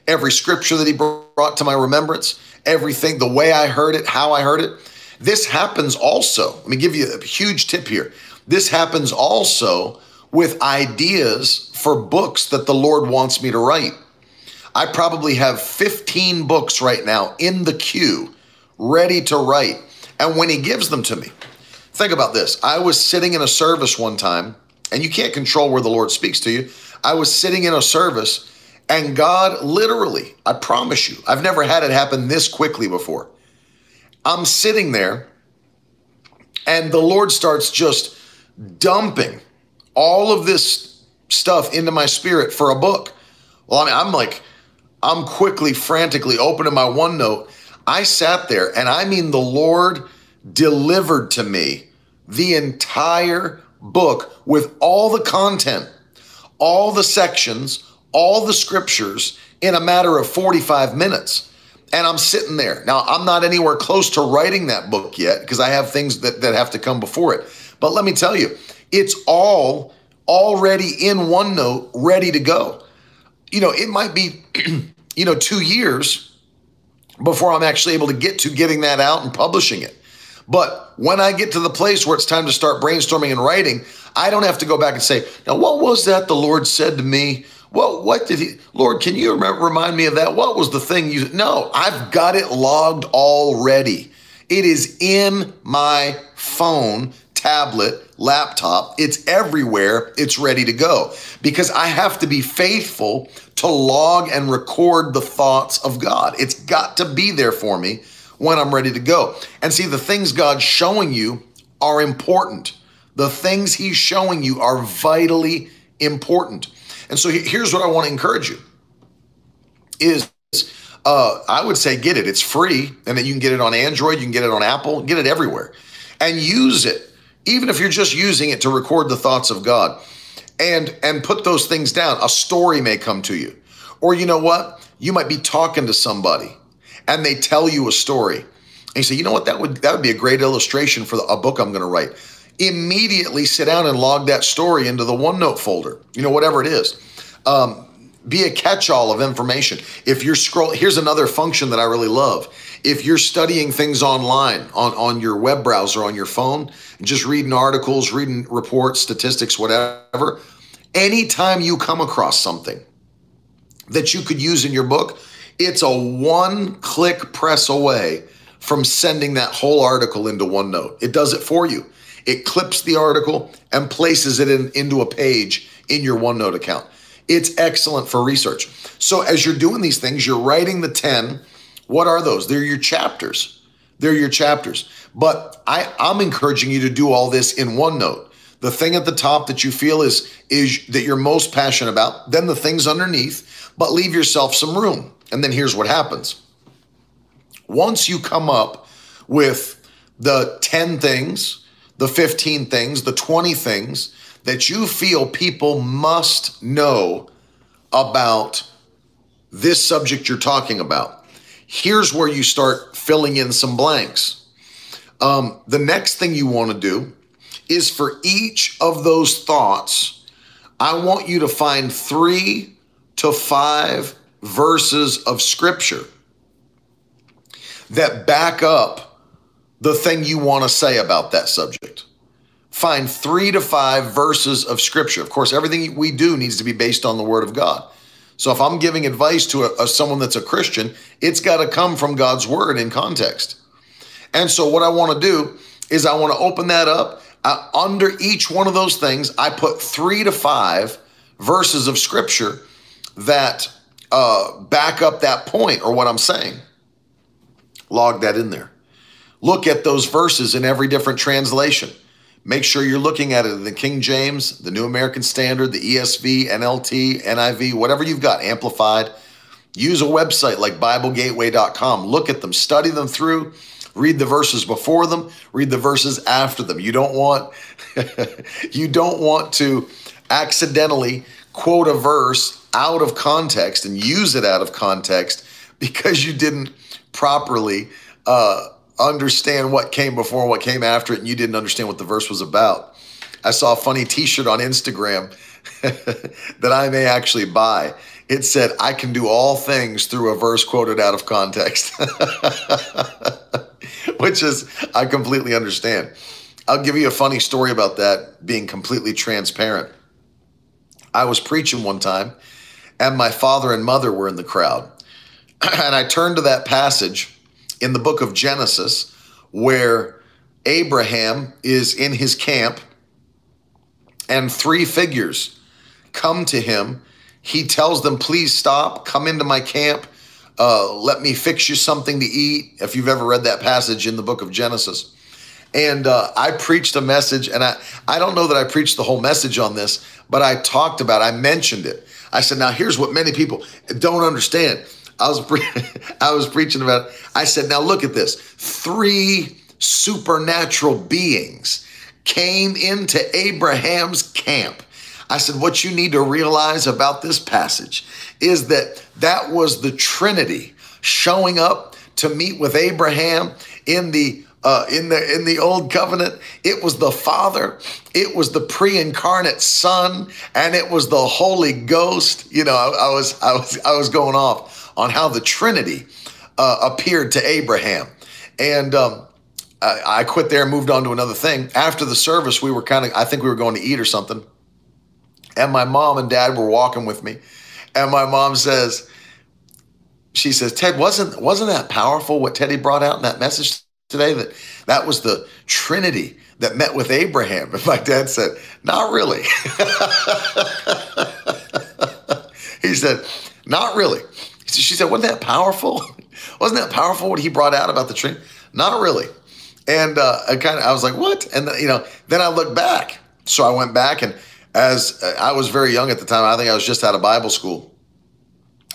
Every scripture that he brought to my remembrance, everything, the way I heard it, how I heard it. This happens also. Let me give you a huge tip here. This happens also with ideas for books that the Lord wants me to write. I probably have 15 books right now in the queue, ready to write. And when he gives them to me, think about this. I was sitting in a service one time, and you can't control where the Lord speaks to you. I was sitting in a service and God literally, I promise you, I've never had it happen this quickly before. I'm sitting there and the Lord starts just dumping all of this stuff into my spirit for a book. Well, I mean, I'm like, I'm quickly, frantically opening my OneNote. I sat there and I mean, the Lord delivered to me the entire book with all the content, all the sections, all the scriptures in a matter of 45 minutes. And I'm sitting there. Now, I'm not anywhere close to writing that book yet because I have things that, that have to come before it. But let me tell you, it's all already in OneNote, ready to go. You know, it might be, you know, two years before I'm actually able to get to getting that out and publishing it. But when I get to the place where it's time to start brainstorming and writing, I don't have to go back and say, now, what was that the Lord said to me? Well, what did he, Lord, can you remember, remind me of that? What was the thing you, no, I've got it logged already. It is in my phone, tablet, laptop. It's everywhere. It's ready to go because I have to be faithful to log and record the thoughts of God. It's got to be there for me when I'm ready to go. And see, the things God's showing you are important. The things He's showing you are vitally important. And so here's what I want to encourage you is uh, I would say get it. It's free, and then you can get it on Android, you can get it on Apple, get it everywhere, and use it. Even if you're just using it to record the thoughts of God, and and put those things down. A story may come to you, or you know what? You might be talking to somebody, and they tell you a story, and you say, you know what? That would that would be a great illustration for a book I'm going to write immediately sit down and log that story into the OneNote folder, you know, whatever it is. Um, be a catch-all of information. If you're scroll, here's another function that I really love. If you're studying things online on, on your web browser on your phone, just reading articles, reading reports, statistics, whatever, anytime you come across something that you could use in your book, it's a one-click press away from sending that whole article into OneNote. It does it for you. It clips the article and places it in, into a page in your OneNote account. It's excellent for research. So as you're doing these things, you're writing the 10. What are those? They're your chapters. They're your chapters. But I, I'm encouraging you to do all this in OneNote. The thing at the top that you feel is, is that you're most passionate about, then the things underneath, but leave yourself some room. And then here's what happens. Once you come up with the 10 things the 15 things, the 20 things that you feel people must know about this subject you're talking about. Here's where you start filling in some blanks. Um, the next thing you want to do is for each of those thoughts, I want you to find three to five verses of scripture that back up the thing you want to say about that subject. Find three to five verses of scripture. Of course, everything we do needs to be based on the word of God. So if I'm giving advice to a, a someone that's a Christian, it's got to come from God's word in context. And so what I want to do is I want to open that up. Uh, under each one of those things, I put three to five verses of scripture that uh, back up that point or what I'm saying. Log that in there. Look at those verses in every different translation. Make sure you're looking at it in the King James, the New American Standard, the ESV, NLT, NIV, whatever you've got, amplified. Use a website like BibleGateway.com. Look at them, study them through, read the verses before them, read the verses after them. You don't want you don't want to accidentally quote a verse out of context and use it out of context because you didn't properly uh, understand what came before and what came after it, and you didn't understand what the verse was about. I saw a funny t shirt on Instagram that I may actually buy. It said, I can do all things through a verse quoted out of context, which is, I completely understand. I'll give you a funny story about that being completely transparent. I was preaching one time, and my father and mother were in the crowd. and I turned to that passage in the book of Genesis where Abraham is in his camp and three figures come to him. He tells them, Please stop, come into my camp. Uh, let me fix you something to eat. If you've ever read that passage in the book of Genesis. And uh, I preached a message, and I, I don't know that I preached the whole message on this, but I talked about it. I mentioned it. I said, Now, here's what many people don't understand I was pre- I was preaching about. I said, now look at this: three supernatural beings came into Abraham's camp. I said, what you need to realize about this passage is that that was the Trinity showing up to meet with Abraham in the uh, in the in the old covenant. It was the Father, it was the pre-incarnate Son, and it was the Holy Ghost. You know, I, I was I was I was going off on how the Trinity uh, appeared to Abraham. And um, I, I quit there and moved on to another thing. After the service, we were kind of, I think we were going to eat or something. And my mom and dad were walking with me. And my mom says, she says, Ted, wasn't wasn't that powerful what Teddy brought out in that message today? That that was the Trinity that met with Abraham. And my dad said, Not really. he said, Not really. She said, Wasn't that powerful? Wasn't that powerful what he brought out about the tree? Not really. And uh, I kind of I was like, What? And then, you know, then I looked back. So I went back and as uh, I was very young at the time, I think I was just out of Bible school.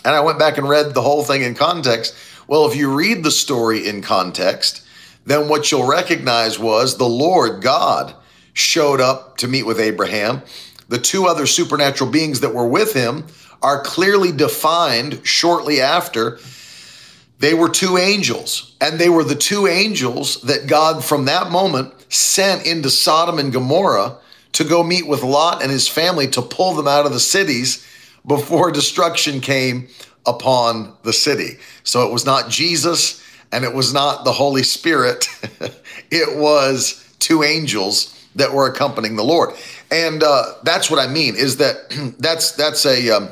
And I went back and read the whole thing in context. Well, if you read the story in context, then what you'll recognize was the Lord God showed up to meet with Abraham. The two other supernatural beings that were with him are clearly defined shortly after. They were two angels, and they were the two angels that God, from that moment, sent into Sodom and Gomorrah to go meet with Lot and his family to pull them out of the cities before destruction came upon the city. So it was not Jesus and it was not the Holy Spirit, it was two angels that were accompanying the Lord. And uh, that's what I mean is that that's that's a um,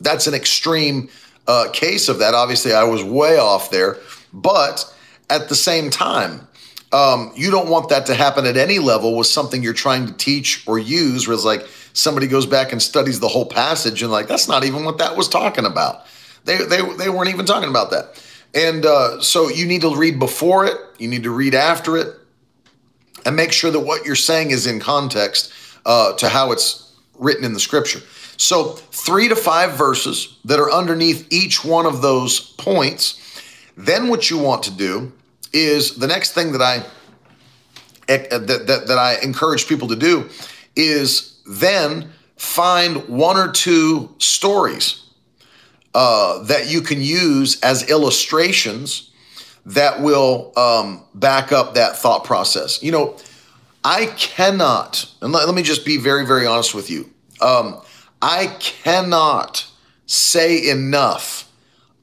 that's an extreme uh, case of that. Obviously, I was way off there, but at the same time, um, you don't want that to happen at any level with something you're trying to teach or use. Where it's like somebody goes back and studies the whole passage and like that's not even what that was talking about. They they they weren't even talking about that. And uh, so you need to read before it. You need to read after it, and make sure that what you're saying is in context uh, to how it's written in the scripture. So three to five verses that are underneath each one of those points. Then what you want to do is the next thing that I that, that, that I encourage people to do is then find one or two stories uh, that you can use as illustrations that will um, back up that thought process. You know, I cannot, and let, let me just be very, very honest with you. Um, I cannot say enough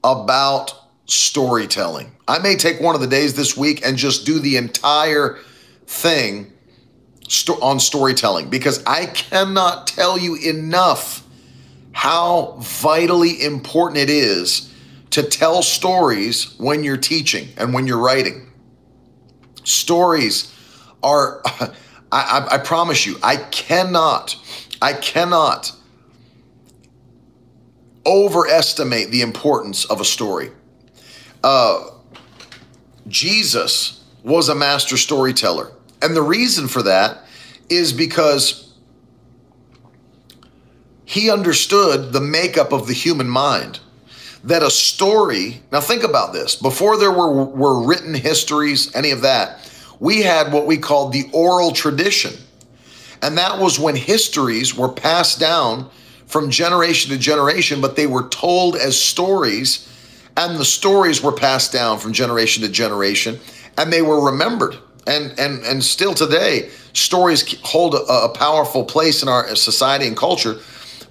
about storytelling. I may take one of the days this week and just do the entire thing sto- on storytelling because I cannot tell you enough how vitally important it is to tell stories when you're teaching and when you're writing. Stories are, I, I, I promise you, I cannot, I cannot overestimate the importance of a story. Uh, Jesus was a master storyteller. And the reason for that is because he understood the makeup of the human mind. That a story, now think about this, before there were, were written histories, any of that, we had what we called the oral tradition. And that was when histories were passed down from generation to generation, but they were told as stories and the stories were passed down from generation to generation and they were remembered. And and and still today stories hold a, a powerful place in our society and culture.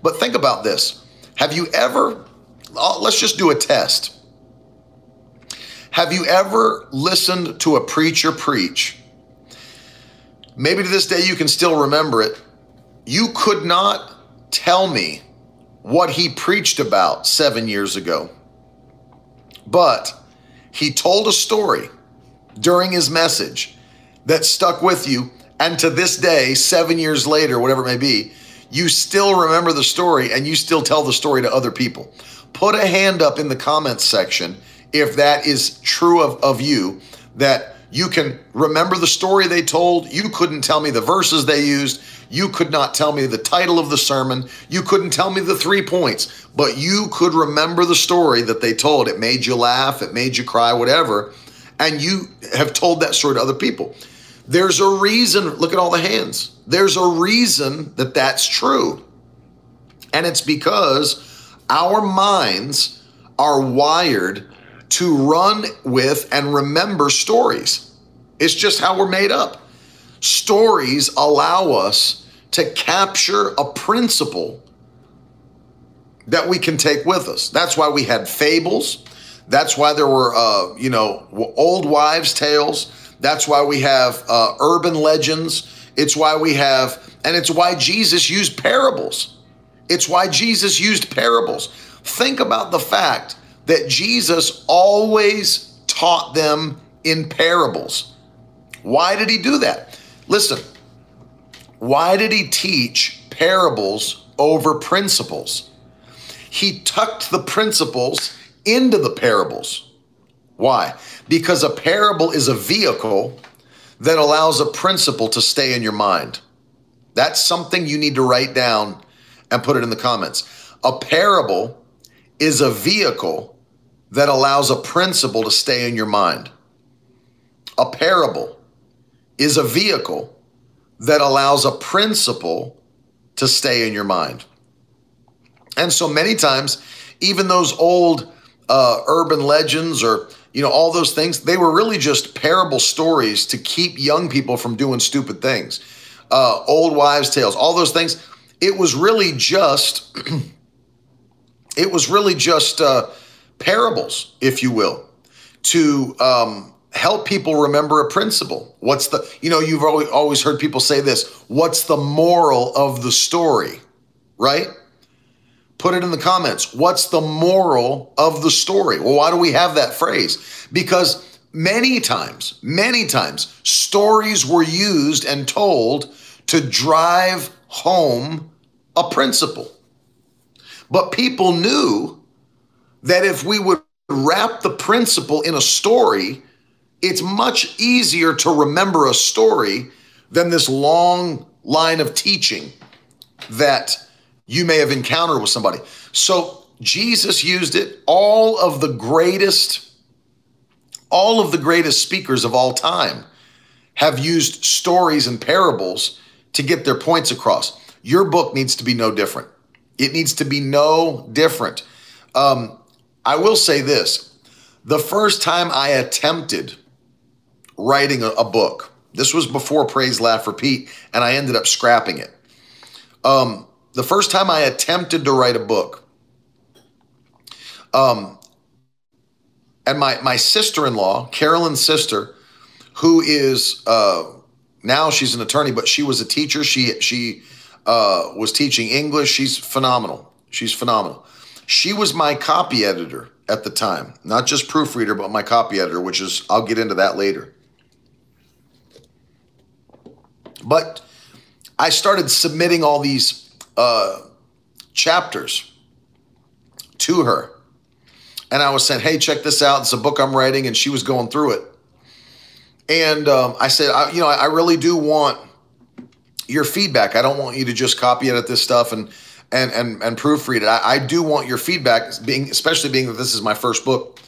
But think about this. Have you ever uh, let's just do a test. Have you ever listened to a preacher preach? Maybe to this day you can still remember it. You could not tell me what he preached about seven years ago but he told a story during his message that stuck with you. And to this day, seven years later, whatever it may be, you still remember the story and you still tell the story to other people. Put a hand up in the comments section if that is true of, of you, that you can remember the story they told. You couldn't tell me the verses they used. You could not tell me the title of the sermon. You couldn't tell me the three points, but you could remember the story that they told. It made you laugh, it made you cry, whatever. And you have told that story to other people. There's a reason, look at all the hands. There's a reason that that's true. And it's because our minds are wired to run with and remember stories. It's just how we're made up. Stories allow us to capture a principle that we can take with us. That's why we had fables. That's why there were, uh, you know, old wives' tales. That's why we have uh, urban legends. It's why we have, and it's why Jesus used parables. It's why Jesus used parables. Think about the fact that Jesus always taught them in parables. Why did he do that? Listen, why did he teach parables over principles? He tucked the principles into the parables. Why? Because a parable is a vehicle that allows a principle to stay in your mind. That's something you need to write down and put it in the comments. A parable is a vehicle that allows a principle to stay in your mind. A parable is a vehicle that allows a principle to stay in your mind. And so many times, even those old uh, urban legends or you know all those things, they were really just parable stories to keep young people from doing stupid things. Uh, old wives' tales, all those things. It was really just, it was really just uh, parables, if you will, to um, help people remember a principle. What's the, you know, you've always, heard people say this what's the moral of the story, right? Put it in the comments. What's the moral of the story? Well, why do we have that phrase? Because many times, many times, stories were used and told to drive home a principle. But people knew that if we would wrap the principle in a story, it's much easier to remember a story than this long line of teaching that you may have encountered with somebody. So Jesus used it. All of the greatest, all of the greatest speakers of all time have used stories and parables to get their points across. Your book needs to be no different. It needs to be no different. Um, I will say this the first time I attempted writing a, a, book, this was before Praise Laugh Repeat, and I ended up scrapping it. Um, the first time I attempted to write a book, um, and my, my sister in law, Carolyn's sister, who is uh, now she's an attorney, but she was a teacher. She she uh, was teaching English. She's phenomenal. She's phenomenal. She was my copy editor at the time, not just proofreader, but my copy editor, which is, I'll get into that later. But I started submitting all these uh, chapters to her. And I was saying, hey, check this out. It's a book I'm writing. And she was going through it. And um, I said, I, you know, I really do want your feedback. I don't want you to just copy edit this stuff and and and and proofread it. I, I do want your feedback, being especially being that this is my first book.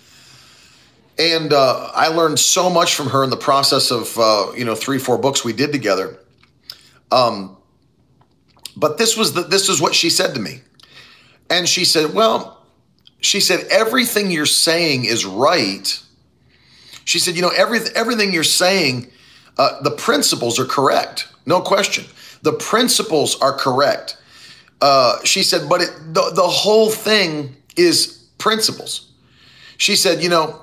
And uh, I learned so much from her in the process of uh, you know three four books we did together. Um, but this was the this is what she said to me, and she said, "Well, she said everything you're saying is right." She said, "You know every everything you're saying, uh, the principles are correct." No question. The principles are correct. Uh, she said, but it, the, the whole thing is principles. She said, you know,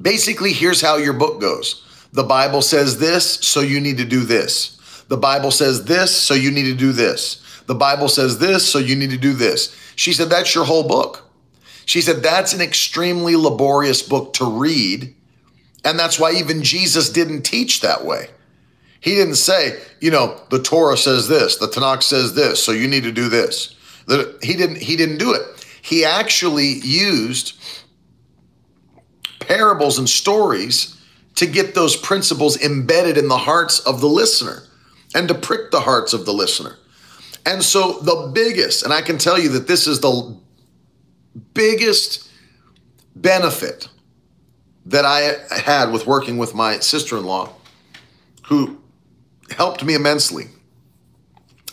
basically, here's how your book goes the Bible says this, so you need to do this. The Bible says this, so you need to do this. The Bible says this, so you need to do this. She said, that's your whole book. She said, that's an extremely laborious book to read. And that's why even Jesus didn't teach that way. He didn't say, you know, the Torah says this, the Tanakh says this, so you need to do this. he didn't he didn't do it. He actually used parables and stories to get those principles embedded in the hearts of the listener and to prick the hearts of the listener. And so the biggest, and I can tell you that this is the biggest benefit that I had with working with my sister in law, who helped me immensely.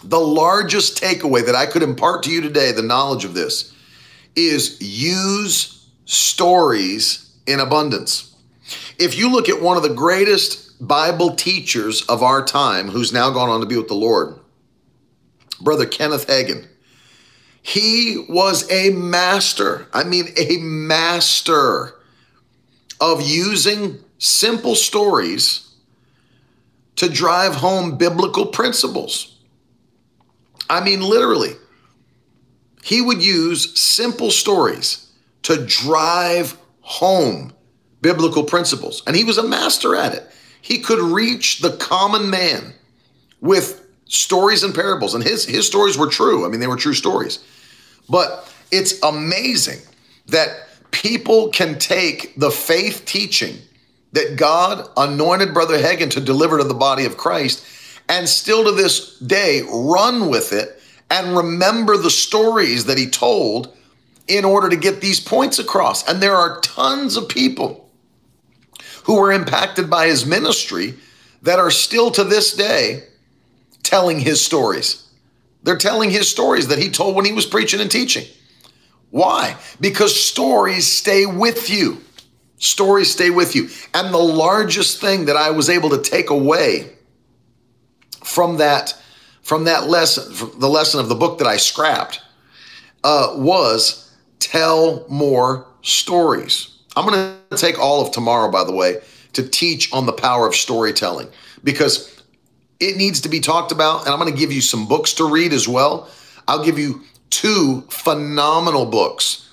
The largest takeaway that I could impart to you today, the knowledge of this, is use stories in abundance. If you look at one of the greatest Bible teachers of our time, who's now gone on to be with the Lord, Brother Kenneth Hagin, he was a master. I mean, a master of using simple stories to drive home biblical principles. I mean, literally, he would use simple stories to drive home biblical principles. And he was a master at it. He could reach the common man with stories and parables. And his, his stories were true. I mean, they were true stories. But it's amazing that people can take the faith teaching that God anointed Brother Hagin to deliver to the body of Christ and still to this day run with it and remember the stories that he told in order to get these points across. And there are tons of people who were impacted by his ministry that are still to this day telling his stories. They're telling his stories that he told when he was preaching and teaching. Why? Because stories stay with you. Stories stay with you. And the largest thing that I was able to take away from that from that lesson, from the lesson of the book that I scrapped, uh, was tell more stories. I'm going to take all of tomorrow, by the way, to teach on the power of storytelling because it needs to be talked about. And I'm going to give you some books to read as well. I'll give you two phenomenal books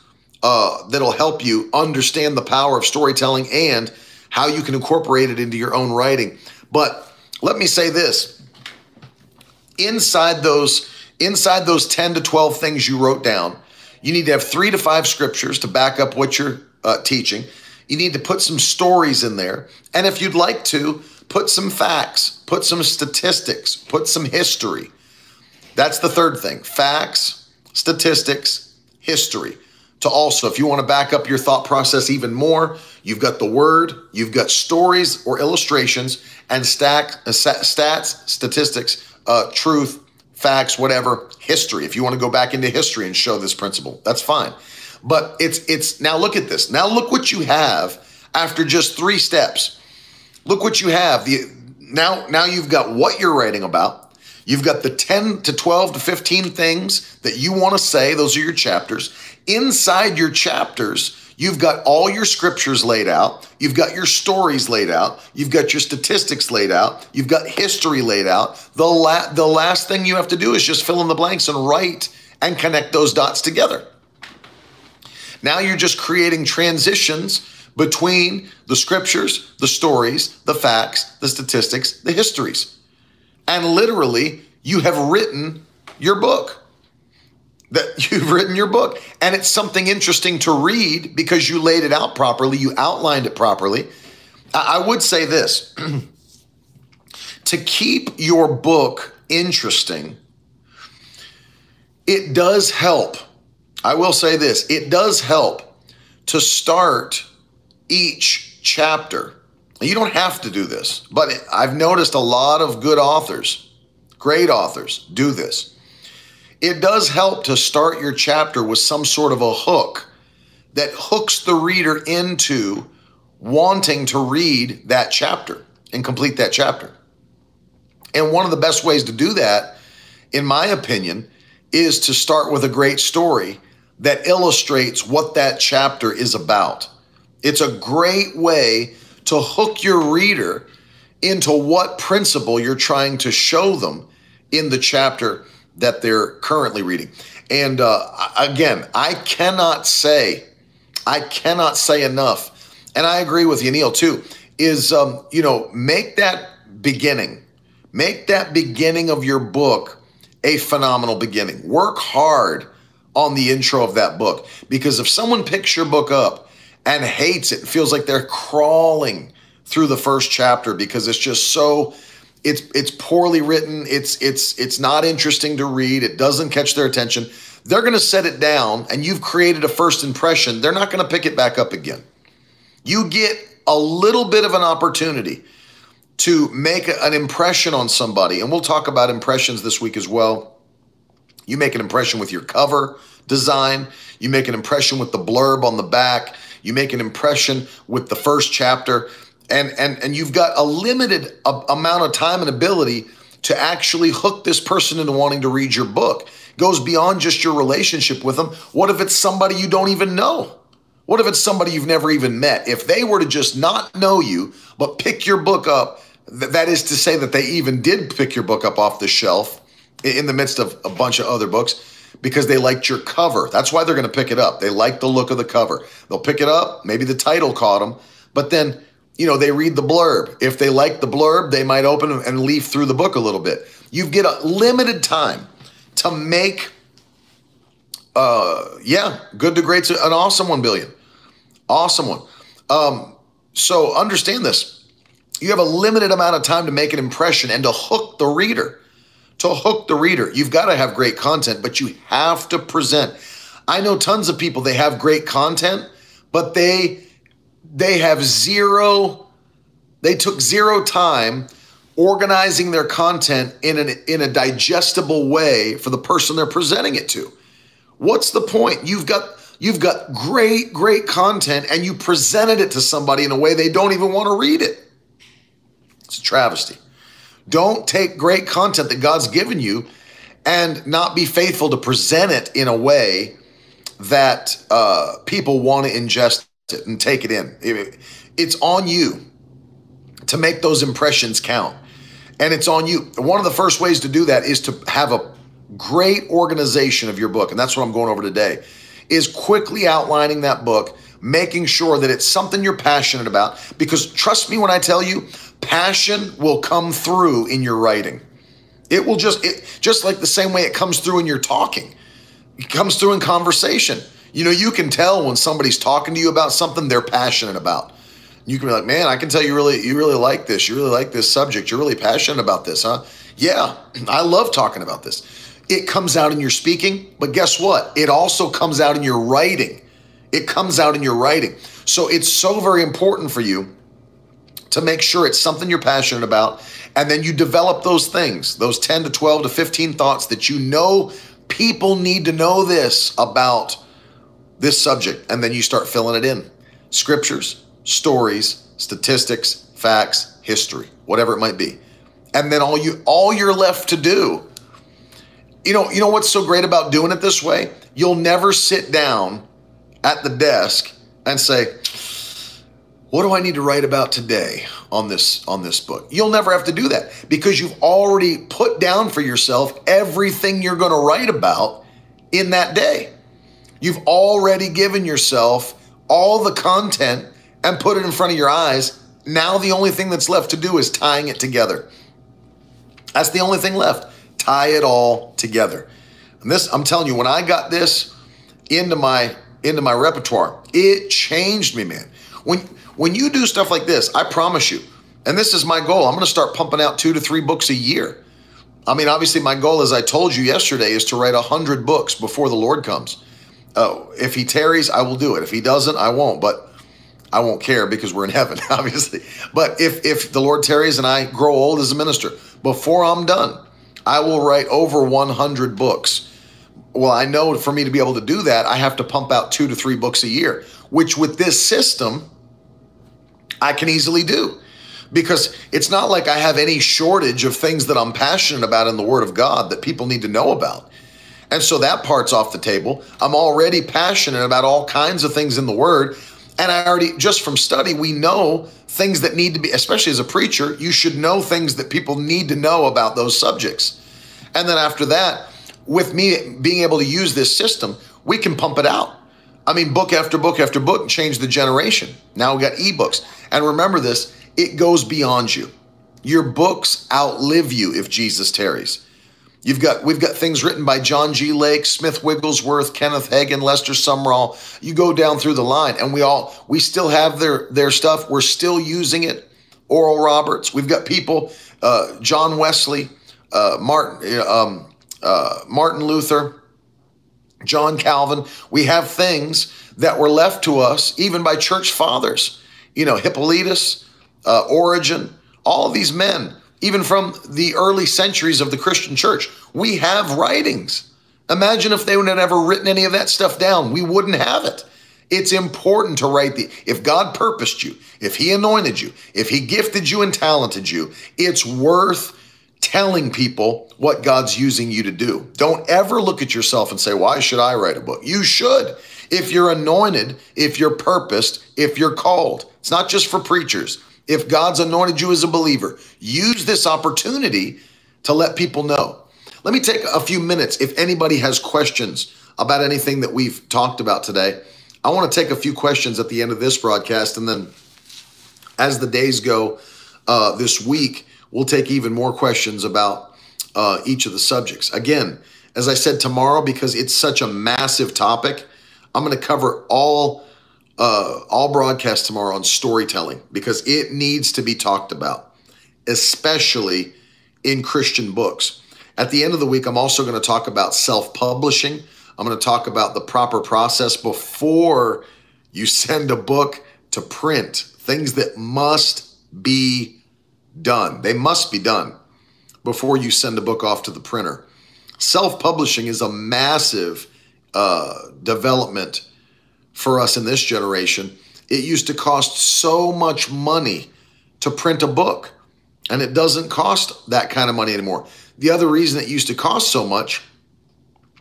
uh, that'll help you understand the power of storytelling and how you can incorporate it into your own writing. But let me say this. Inside those inside those 10 to 12 things you wrote down you need to have three to five scriptures to back up what you're uh, teaching. You need to put some stories in there. And if you'd like to put some facts put some statistics put some history. That's the third thing. Facts statistics history to also if you want to back up your thought process even more you've got the word you've got stories or illustrations and stack, uh, stats statistics uh, truth, facts, whatever, history. If you want to go back into history and show this principle, that's fine. But it's it's now look at this. Now look what you have after just three steps. Look what you have. The now now you've got what you're writing about. You've got the 10 to 12 to 15 things that you want to say. Those are your chapters. Inside your chapters, You've got all your scriptures laid out. You've got your stories laid out. You've got your statistics laid out. You've got history laid out. The, la- the last thing you have to do is just fill in the blanks and write and connect those dots together. Now you're just creating transitions between the scriptures, the stories, the facts, the statistics, the histories. And literally, you have written your book that you've written your book. And it's something interesting to read because you laid it out properly, you outlined it properly. I would say this to keep your book interesting, it does help. I will say this it does help to start each chapter. You don't have to do this, but I've noticed a lot of good authors, great authors, do this it does help to start your chapter with some sort of a hook that hooks the reader into wanting to read that chapter and complete that chapter. And one of the best ways to do that, in my opinion, is to start with a great story that illustrates what that chapter is about. It's a great way to hook your reader into what principle you're trying to show them in the chapter that they're currently reading. And uh, again, I cannot say, I cannot say enough. And I agree with you, Neil, too. Is um, you know, make that beginning, make that beginning of your book a phenomenal beginning. Work hard on the intro of that book because if someone picks your book up and hates it, feels like they're crawling through the first chapter because it's just so it's it's poorly written. It's it's it's not interesting to read. It doesn't catch their attention. They're going to set it down and you've created a first impression. They're not going to pick it back up again. You get a little bit of an opportunity to make an impression on somebody and we'll talk about impressions this week as well. You make an impression with your cover design. You make an impression with the blurb on the back. You make an impression with the first chapter and and and you've got a limited a, amount of time and ability to actually hook this person into wanting to read your book it goes beyond just your relationship with them what if it's somebody you don't even know What if it's somebody you've never even met? If they were to just not know you, but pick your book up, th- that is to say that they even did pick your book up off the shelf in the midst of a bunch of other books because they liked your cover. That's why they're going to pick it up. They like the look of the cover. They'll pick it up, maybe the title caught them, but then, you know, they read the blurb. If they like the blurb, they might open and leaf through the book a little bit. You get a limited time to make uh yeah, good to great an awesome 1 billion. Awesome one. Um so understand this. You have a limited amount of time to make an impression and to hook the reader to hook the reader. You've got to have great content, but you have to present. I know tons of people they have great content, but they they have zero they took zero time organizing their content in an in a digestible way for the person they're presenting it to. What's the point? You've got you've got great great content and you presented it to somebody in a way they don't even want to read it. It's a travesty. Don't take great content that God's given you and not be faithful to present it in a way that uh, people want to ingest it and take it in. It's on you to make those impressions count. And it's on you. One of the first ways to do that is to have a great organization of your book. And that's what I'm going over today is quickly outlining that book, making sure that it's something you're passionate about because trust me when I tell you, passion will come through in your writing. It will just it just like the same way it comes through in your talking. It comes through in conversation. You know, you can tell when somebody's talking to you about something they're passionate about. You can be like, "Man, I can tell you really you really like this. You really like this subject. You're really passionate about this, huh?" Yeah, I love talking about this. It comes out in your speaking, but guess what? It also comes out in your writing. It comes out in your writing. So it's so very important for you to make sure it's something you're passionate about. And then you develop those things, those 10 to 12 to 15 thoughts that you know people need to know this about this subject. And then you start filling it in scriptures, stories, statistics, facts, history, whatever it might be. And then all you all you're left to do you know, you know what's so great about doing it this way? You'll never sit down at the desk and say, what do I need to write about today on this on this book? You'll never have to do that because you've already put down for yourself everything you're going to write about in that day. You've already given yourself all the content and put it in front of your eyes. Now the only thing that's left to do is tying it together. That's the only thing left. Tie it all together. And this I'm telling you when I got this into my into my repertoire, it changed me, man. When when you do stuff like this, I promise you, and this is my goal, I'm going to start pumping out two to three books a year. I mean, obviously, my goal, as I told you yesterday, is to write a hundred books before the Lord comes. Uh, if He tarries, I will do it. If He doesn't, I won't. But I won't care because we're in heaven, obviously. But if if the Lord tarries and I grow old as a minister, before I'm done, I will write over 100 books. Well, I know for me to be able to do that, I have to pump out two to three books a year, which with this system I can easily do because it's not like I have any shortage of things that I'm passionate about in the Word of God that people need to know about. And so that part's off the table. I'm already passionate about all kinds of things in the Word. And I already, just from study, we know things that need to be, especially as a preacher, you should know things that people need to know about those subjects. And then after that, with me being able to use this system, we can pump it out. I mean, book after book after book and change the generation. Now we got ebooks. And remember this it goes beyond you. Your books outlive you if Jesus tarries. You've got we've got things written by John G. Lake, Smith Wigglesworth, Kenneth Hagin, Lester Sumrall. You go down through the line, and we all we still have their their stuff. We're still using it. Oral Roberts. We've got people, uh, John Wesley, uh, Martin um, uh, Martin Luther, John Calvin. We have things that were left to us even by church fathers. You know, Hippolytus, uh, Origen, all these men, even from the early centuries of the Christian church. We have writings. Imagine if they had ever written any of that stuff down. We wouldn't have it. It's important to write the, if God purposed you, if He anointed you, if He gifted you and talented you, it's worth telling people what God's using you to do. Don't ever look at yourself and say, Why should I write a book? You should. If you're anointed, if you're purposed, if you're called, it's not just for preachers. If God's anointed you as a believer, use this opportunity to let people know. Let me take a few minutes. If anybody has questions about anything that we've talked about today, I want to take a few questions at the end of this broadcast. And then as the days go uh, this week, we'll take even more questions about uh, each of the subjects. Again, as I said tomorrow, because it's such a massive topic, I'm going to cover all uh, all broadcasts tomorrow on storytelling because it needs to be talked about, especially in Christian books. At the end of the week, I'm also going to talk about self publishing. I'm going to talk about the proper process before you send a book to print, things that must be done. They must be done before you send a book off to the printer. Self publishing is a massive uh, development for us in this generation. It used to cost so much money to print a book, and it doesn't cost that kind of money anymore. The other reason it used to cost so much,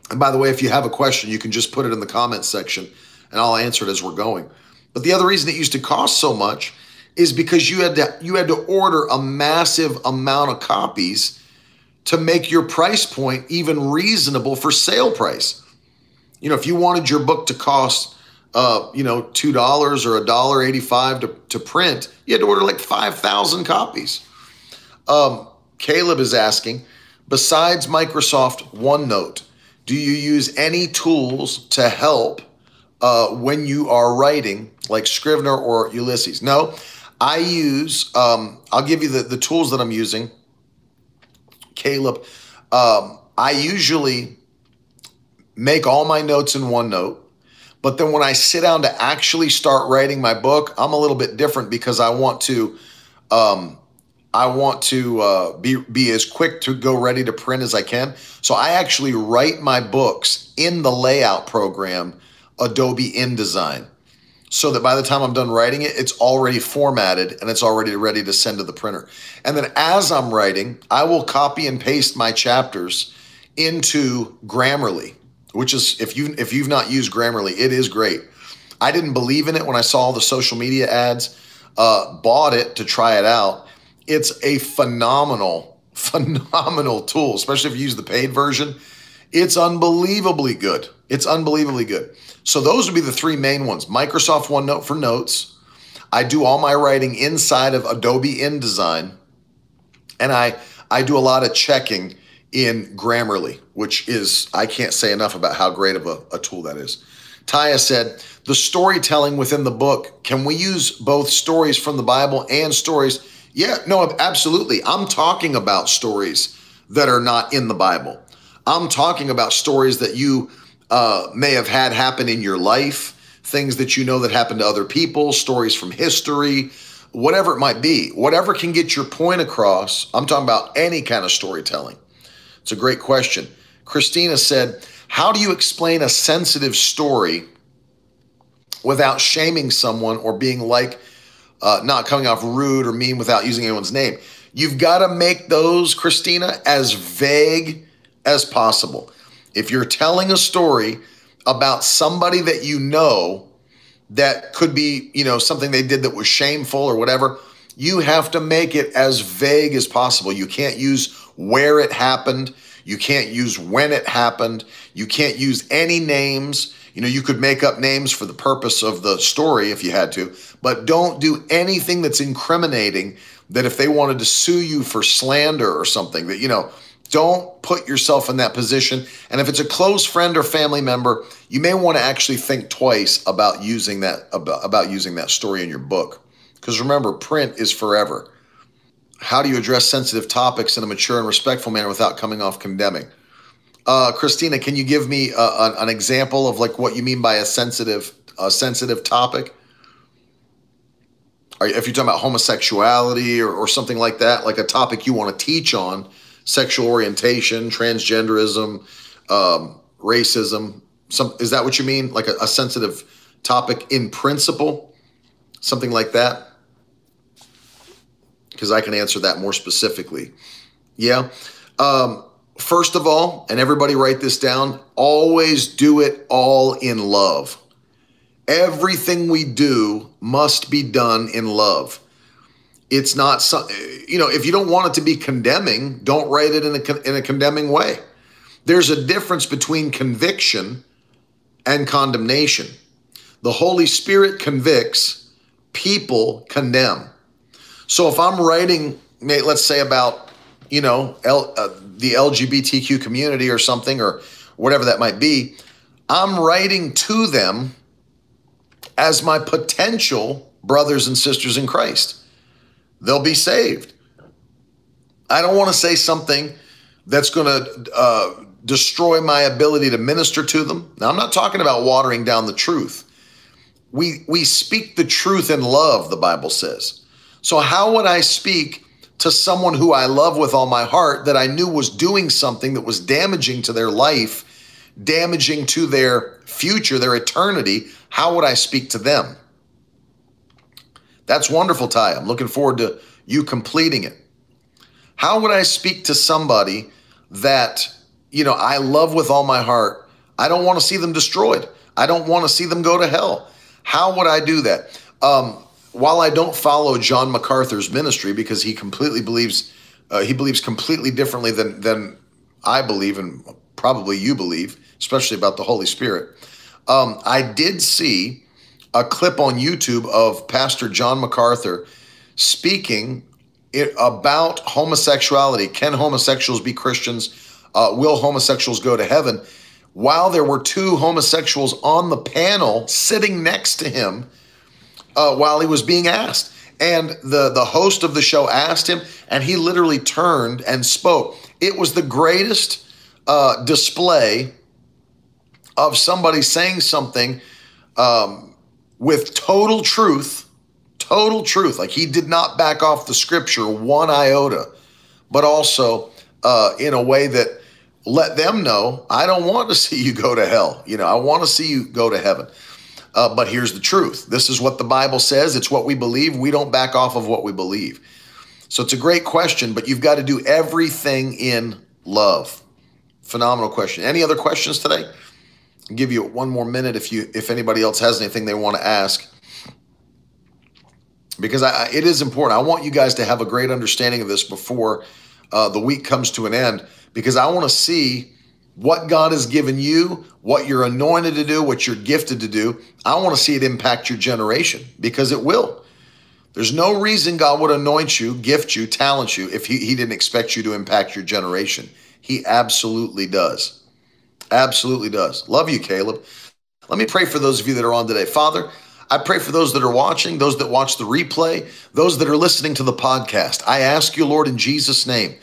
and by the way, if you have a question, you can just put it in the comments section and I'll answer it as we're going. But the other reason it used to cost so much is because you had to you had to order a massive amount of copies to make your price point even reasonable for sale price. You know, if you wanted your book to cost uh, you know, two dollars or a dollar eighty-five to, to print, you had to order like five thousand copies. Um, Caleb is asking, besides Microsoft OneNote, do you use any tools to help uh, when you are writing, like Scrivener or Ulysses? No, I use, um, I'll give you the, the tools that I'm using. Caleb, um, I usually make all my notes in OneNote. But then when I sit down to actually start writing my book, I'm a little bit different because I want to, um, I want to uh, be be as quick to go ready to print as I can. So I actually write my books in the layout program, Adobe InDesign so that by the time I'm done writing it, it's already formatted and it's already ready to send to the printer. And then as I'm writing, I will copy and paste my chapters into Grammarly, which is if you if you've not used Grammarly, it is great. I didn't believe in it when I saw the social media ads, uh, bought it to try it out. It's a phenomenal, phenomenal tool, especially if you use the paid version. It's unbelievably good. It's unbelievably good. So those would be the three main ones. Microsoft OneNote for notes. I do all my writing inside of Adobe InDesign. And I I do a lot of checking in Grammarly, which is I can't say enough about how great of a, a tool that is. Taya said, the storytelling within the book, can we use both stories from the Bible and stories? Yeah, no, absolutely. I'm talking about stories that are not in the Bible. I'm talking about stories that you uh, may have had happen in your life, things that you know that happened to other people, stories from history, whatever it might be, whatever can get your point across. I'm talking about any kind of storytelling. It's a great question. Christina said, How do you explain a sensitive story without shaming someone or being like, uh, not coming off rude or mean without using anyone's name? You've got to make those, Christina, as vague as possible. If you're telling a story about somebody that you know that could be, you know, something they did that was shameful or whatever, you have to make it as vague as possible. You can't use where it happened. You can't use when it happened. You can't use any names. You know, you could make up names for the purpose of the story if you had to, but don't do anything that's incriminating that if they wanted to sue you for slander or something that, you know, don't put yourself in that position. And if it's a close friend or family member, you may want to actually think twice about using that about, about using that story in your book. Because remember, print is forever. How do you address sensitive topics in a mature and respectful manner without coming off condemning? Uh, Christina, can you give me a, an, an example of like what you mean by a sensitive a sensitive topic? Are, if you're talking about homosexuality or, or something like that, like a topic you want to teach on, sexual orientation, transgenderism, um, racism. Some is that what you mean? Like a, a sensitive topic in principle, something like that? Because I can answer that more specifically. Yeah. Um, first of all, and everybody write this down always do it all in love. Everything we do must be done in love. It's not, so, you know, if you don't want it to be condemning, don't write it in a, in a condemning way. There's a difference between conviction and condemnation. The Holy Spirit convicts, people condemn. So if I'm writing, let's say about, you know, L, uh, the LGBTQ community or something, or whatever that might be, I'm writing to them as my potential brothers and sisters in Christ. They'll be saved. I don't want to say something that's going to uh, destroy my ability to minister to them. Now, I'm not talking about watering down the truth. We, we speak the truth in love, the Bible says. So, how would I speak to someone who I love with all my heart that I knew was doing something that was damaging to their life, damaging to their future, their eternity? How would I speak to them? That's wonderful, Ty. I'm looking forward to you completing it. How would I speak to somebody that, you know, I love with all my heart? I don't want to see them destroyed. I don't want to see them go to hell. How would I do that? Um, while I don't follow John MacArthur's ministry because he completely believes uh, he believes completely differently than than I believe and probably you believe, especially about the Holy Spirit. Um, I did see a clip on YouTube of Pastor John MacArthur speaking it, about homosexuality. Can homosexuals be Christians? Uh, will homosexuals go to heaven? While there were two homosexuals on the panel sitting next to him uh, while he was being asked. And the, the host of the show asked him, and he literally turned and spoke. It was the greatest uh, display of somebody saying something um, with total truth, total truth. Like he did not back off the scripture one iota, but also uh, in a way that let them know I don't want to see you go to hell. You know, I want to see you go to heaven. Uh, but here's the truth this is what the Bible says, it's what we believe. We don't back off of what we believe. So it's a great question, but you've got to do everything in love. Phenomenal question. Any other questions today? I'll give you one more minute if you if anybody else has anything they want to ask. Because I, it is important. I want you guys to have a great understanding of this before uh, the week comes to an end. Because I want to see what God has given you, what you're anointed to do, what you're gifted to do. I want to see it impact your generation because it will. There's no reason God would anoint you, gift you, talent you if he, he didn't expect you to impact your generation. He absolutely does. Absolutely does. Love you, Caleb. Let me pray for those of you that are on today. Father, I pray for those that are watching, those that watch the replay, those that are listening to the podcast. I ask you, Lord, in Jesus' name,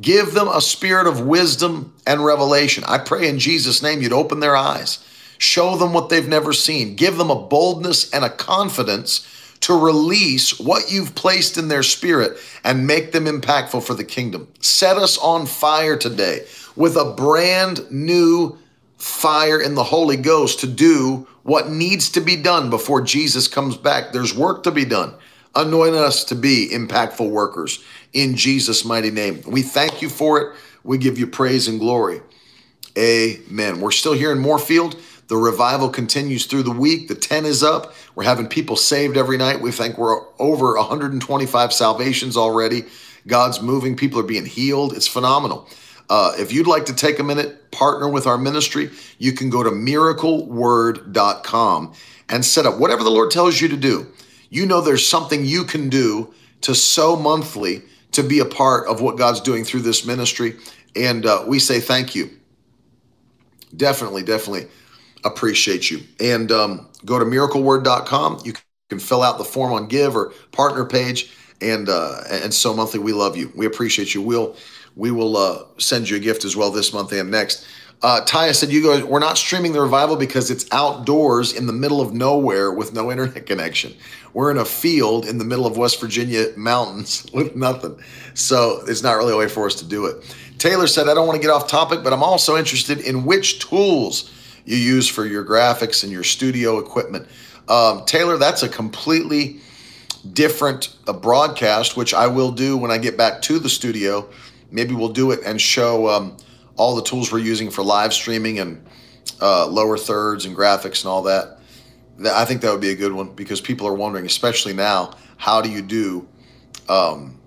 give them a spirit of wisdom and revelation. I pray in Jesus' name you'd open their eyes, show them what they've never seen, give them a boldness and a confidence to release what you've placed in their spirit and make them impactful for the kingdom. Set us on fire today with a brand new fire in the Holy Ghost to do what needs to be done before Jesus comes back. There's work to be done. Anoint us to be impactful workers in Jesus' mighty name. We thank you for it. We give you praise and glory. Amen. We're still here in Moorefield. The revival continues through the week. The 10 is up. We're having people saved every night. We think we're over 125 salvations already. God's moving. People are being healed. It's phenomenal. Uh, if you'd like to take a minute, partner with our ministry, you can go to miracleword.com and set up whatever the Lord tells you to do. You know there's something you can do to sow monthly to be a part of what God's doing through this ministry. And uh, we say thank you. Definitely, definitely appreciate you. And um, go to miracleword.com. You can fill out the form on Give or Partner page. And uh, and sow monthly, we love you. We appreciate you. We'll we will uh, send you a gift as well this month and next. Uh, Taya said, "You guys, we're not streaming the revival because it's outdoors in the middle of nowhere with no internet connection. We're in a field in the middle of West Virginia mountains with nothing, so it's not really a way for us to do it." Taylor said, "I don't want to get off topic, but I'm also interested in which tools you use for your graphics and your studio equipment." Um, Taylor, that's a completely different uh, broadcast, which I will do when I get back to the studio maybe we'll do it and show um, all the tools we're using for live streaming and uh, lower thirds and graphics and all that. I think that would be a good one because people are wondering, especially now, how do you do, um,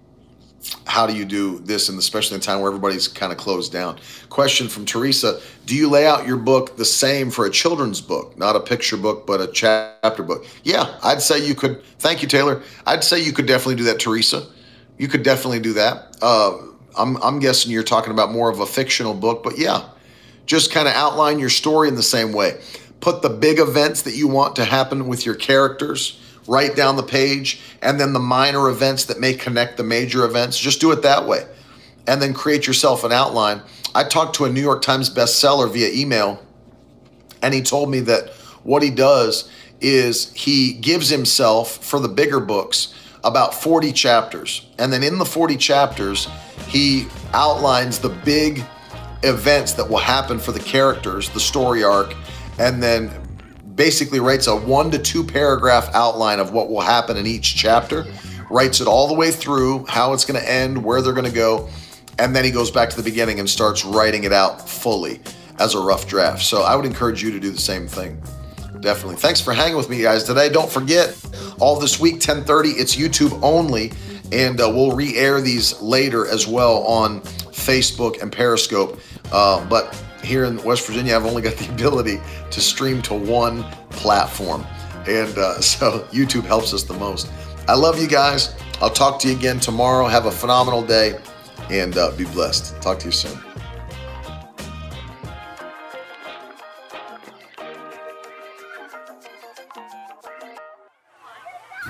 how do you do this, and especially in a time where everybody's kind of closed down. Question from Teresa: Do you lay out your book the same for a children's book, not a picture book, but a chapter book? Yeah, I'd say you could. Thank you, Taylor. I'd say you could definitely do that, Teresa. You could definitely do that. Uh, I'm, I'm guessing you're talking about more of a fictional book, but yeah, just kind of outline your story in the same way. Put the big events that you want to happen with your characters right down the page, and then the minor events that may connect the major events. Just do it that way. And then create yourself an outline. I talked to a New York Times bestseller via email, and he told me that what he does is he gives himself for the bigger books about 40 chapters. And then in the 40 chapters, he outlines the big events that will happen for the characters, the story arc, and then basically writes a one to two paragraph outline of what will happen in each chapter, writes it all the way through, how it's going to end, where they're going to go, and then he goes back to the beginning and starts writing it out fully as a rough draft. So I would encourage you to do the same thing. Definitely. Thanks for hanging with me guys today. Don't forget all this week 10:30 it's YouTube only and uh, we'll re-air these later as well on Facebook and Periscope. Uh, but here in West Virginia, I've only got the ability to stream to one platform. And uh, so YouTube helps us the most. I love you guys. I'll talk to you again tomorrow. Have a phenomenal day and uh, be blessed. Talk to you soon.